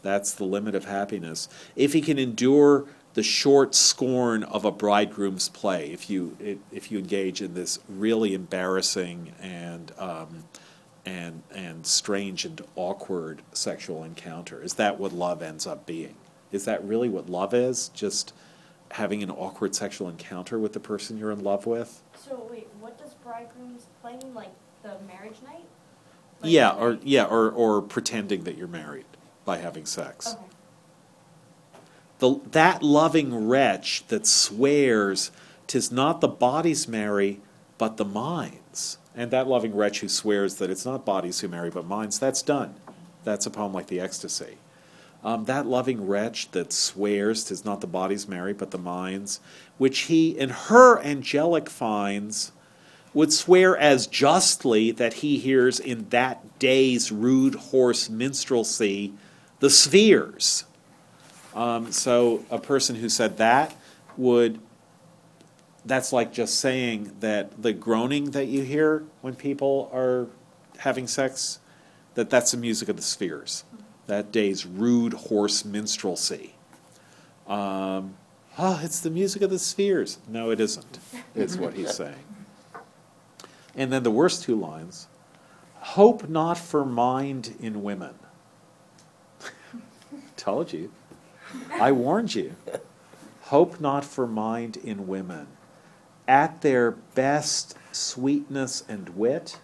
That's the limit of happiness. If he can endure the short scorn of a bridegroom's play, if you if you engage in this really embarrassing and um, and and strange and awkward sexual encounter, is that what love ends up being? Is that really what love is? Just having an awkward sexual encounter with the person you're in love with. So wait, what does bridegroom's play mean? Like the marriage night? Like Yeah, or night- yeah, or or pretending that you're married by having sex. Okay. The that loving wretch that swears tis not the bodies marry, but the minds. And that loving wretch who swears that it's not bodies who marry, but minds, that's Donne. That's a poem like the Ecstasy. Um, that loving wretch that swears tis not the bodies marry, but the minds, which he in her angelic finds, would swear as justly that he hears in that day's rude hoarse minstrelsy the spheres. Um, so a person who said that would, that's like just saying that the groaning that you hear when people are having sex, that that's the music of the spheres. That day's rude hoarse minstrelsy. Um, oh, it's the music of the spheres. No, it isn't, is what he's saying. And then the worst two lines hope not for mind in women. Told you. I warned you. Hope not for mind in women. At their best sweetness and wit,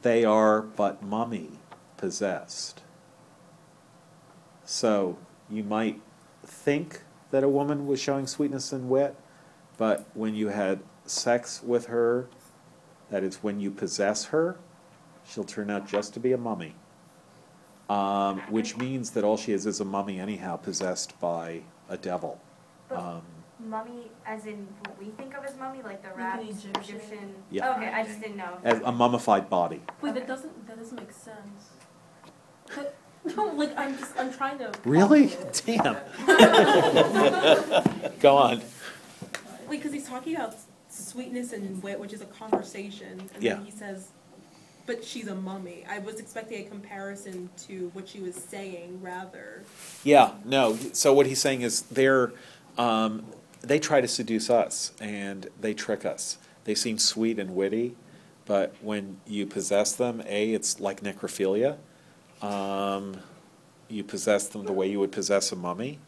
they are but mummy possessed. So you might think that a woman was showing sweetness and wit, but when you had sex with her, that is, when you possess her, she'll turn out just to be a mummy. Um, which means that all she is is a mummy, anyhow, possessed by a devil. Um, mummy, as in what we think of as mummy, like the rap an Egyptian. Egyptian. Yeah. Okay, I just didn't know. as a mummified body. Wait, that doesn't that doesn't make sense. But, no, like I'm just I'm trying to. Really? Damn. Go on. Wait, because he's talking about sweetness and wit, which is a conversation, and Yeah. then he says, "But she's a mummy." I was expecting a comparison to what she was saying, rather. Yeah, no. So what he's saying is they're um, they try to seduce us and they trick us. They seem sweet and witty, but when you possess them, a it's like necrophilia. Um, you possess them the way you would possess a mummy,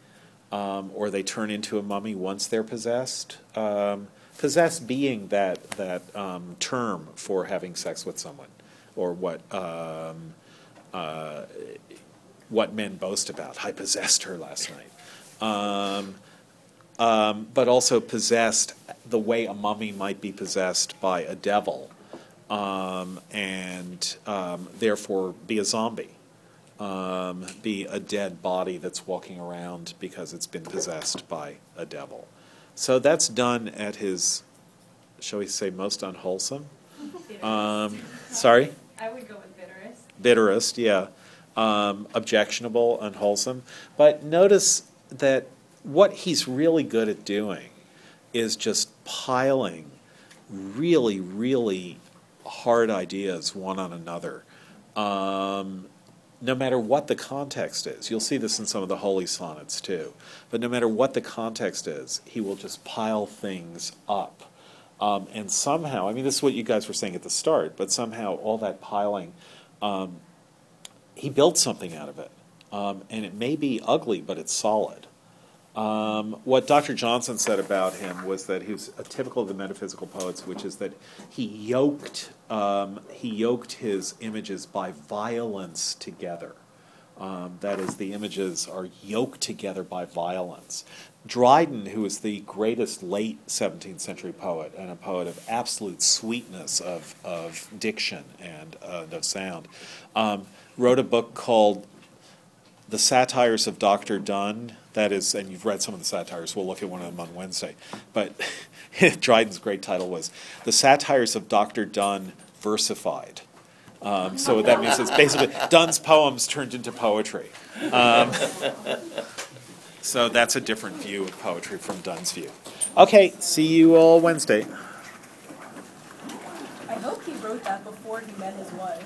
um, or they turn into a mummy once they're possessed. Um, possessed being that that um, term for having sex with someone, or what um, uh, what men boast about. I possessed her last night. Um, but also possessed the way a mummy might be possessed by a devil, um, and um, therefore be a zombie, um, be a dead body that's walking around because it's been possessed by a devil. So that's Donne at his, shall we say, most unwholesome. Um, sorry? I would go with bitterest. bitterest, yeah, um, objectionable, unwholesome. But notice that what he's really good at doing is just piling really, really hard ideas one on another. Um, no matter what the context is, you'll see this in some of the holy sonnets too. But no matter what the context is, he will just pile things up. Um, and somehow, I mean, this is what you guys were saying at the start, but somehow all that piling, um, he built something out of it. Um, and it may be ugly, but it's solid. Um, what Dr. Johnson said about him was that he was a typical of the metaphysical poets, which is that he yoked um, he yoked his images by violence together. Um, that is, the images are yoked together by violence. Dryden, who is the greatest late 17th century poet and a poet of absolute sweetness of, of diction and uh, of sound, um, wrote a book called The Satires of Dr. Donne. That is, and you've read some of the satires, we'll look at one of them on Wednesday. But Dryden's great title was The Satires of Dr. Donne Versified. Um, so that means it's basically Donne's poems turned into poetry. Um, so that's a different view of poetry from Donne's view. Okay, see you all Wednesday. I hope he wrote that before he met his wife.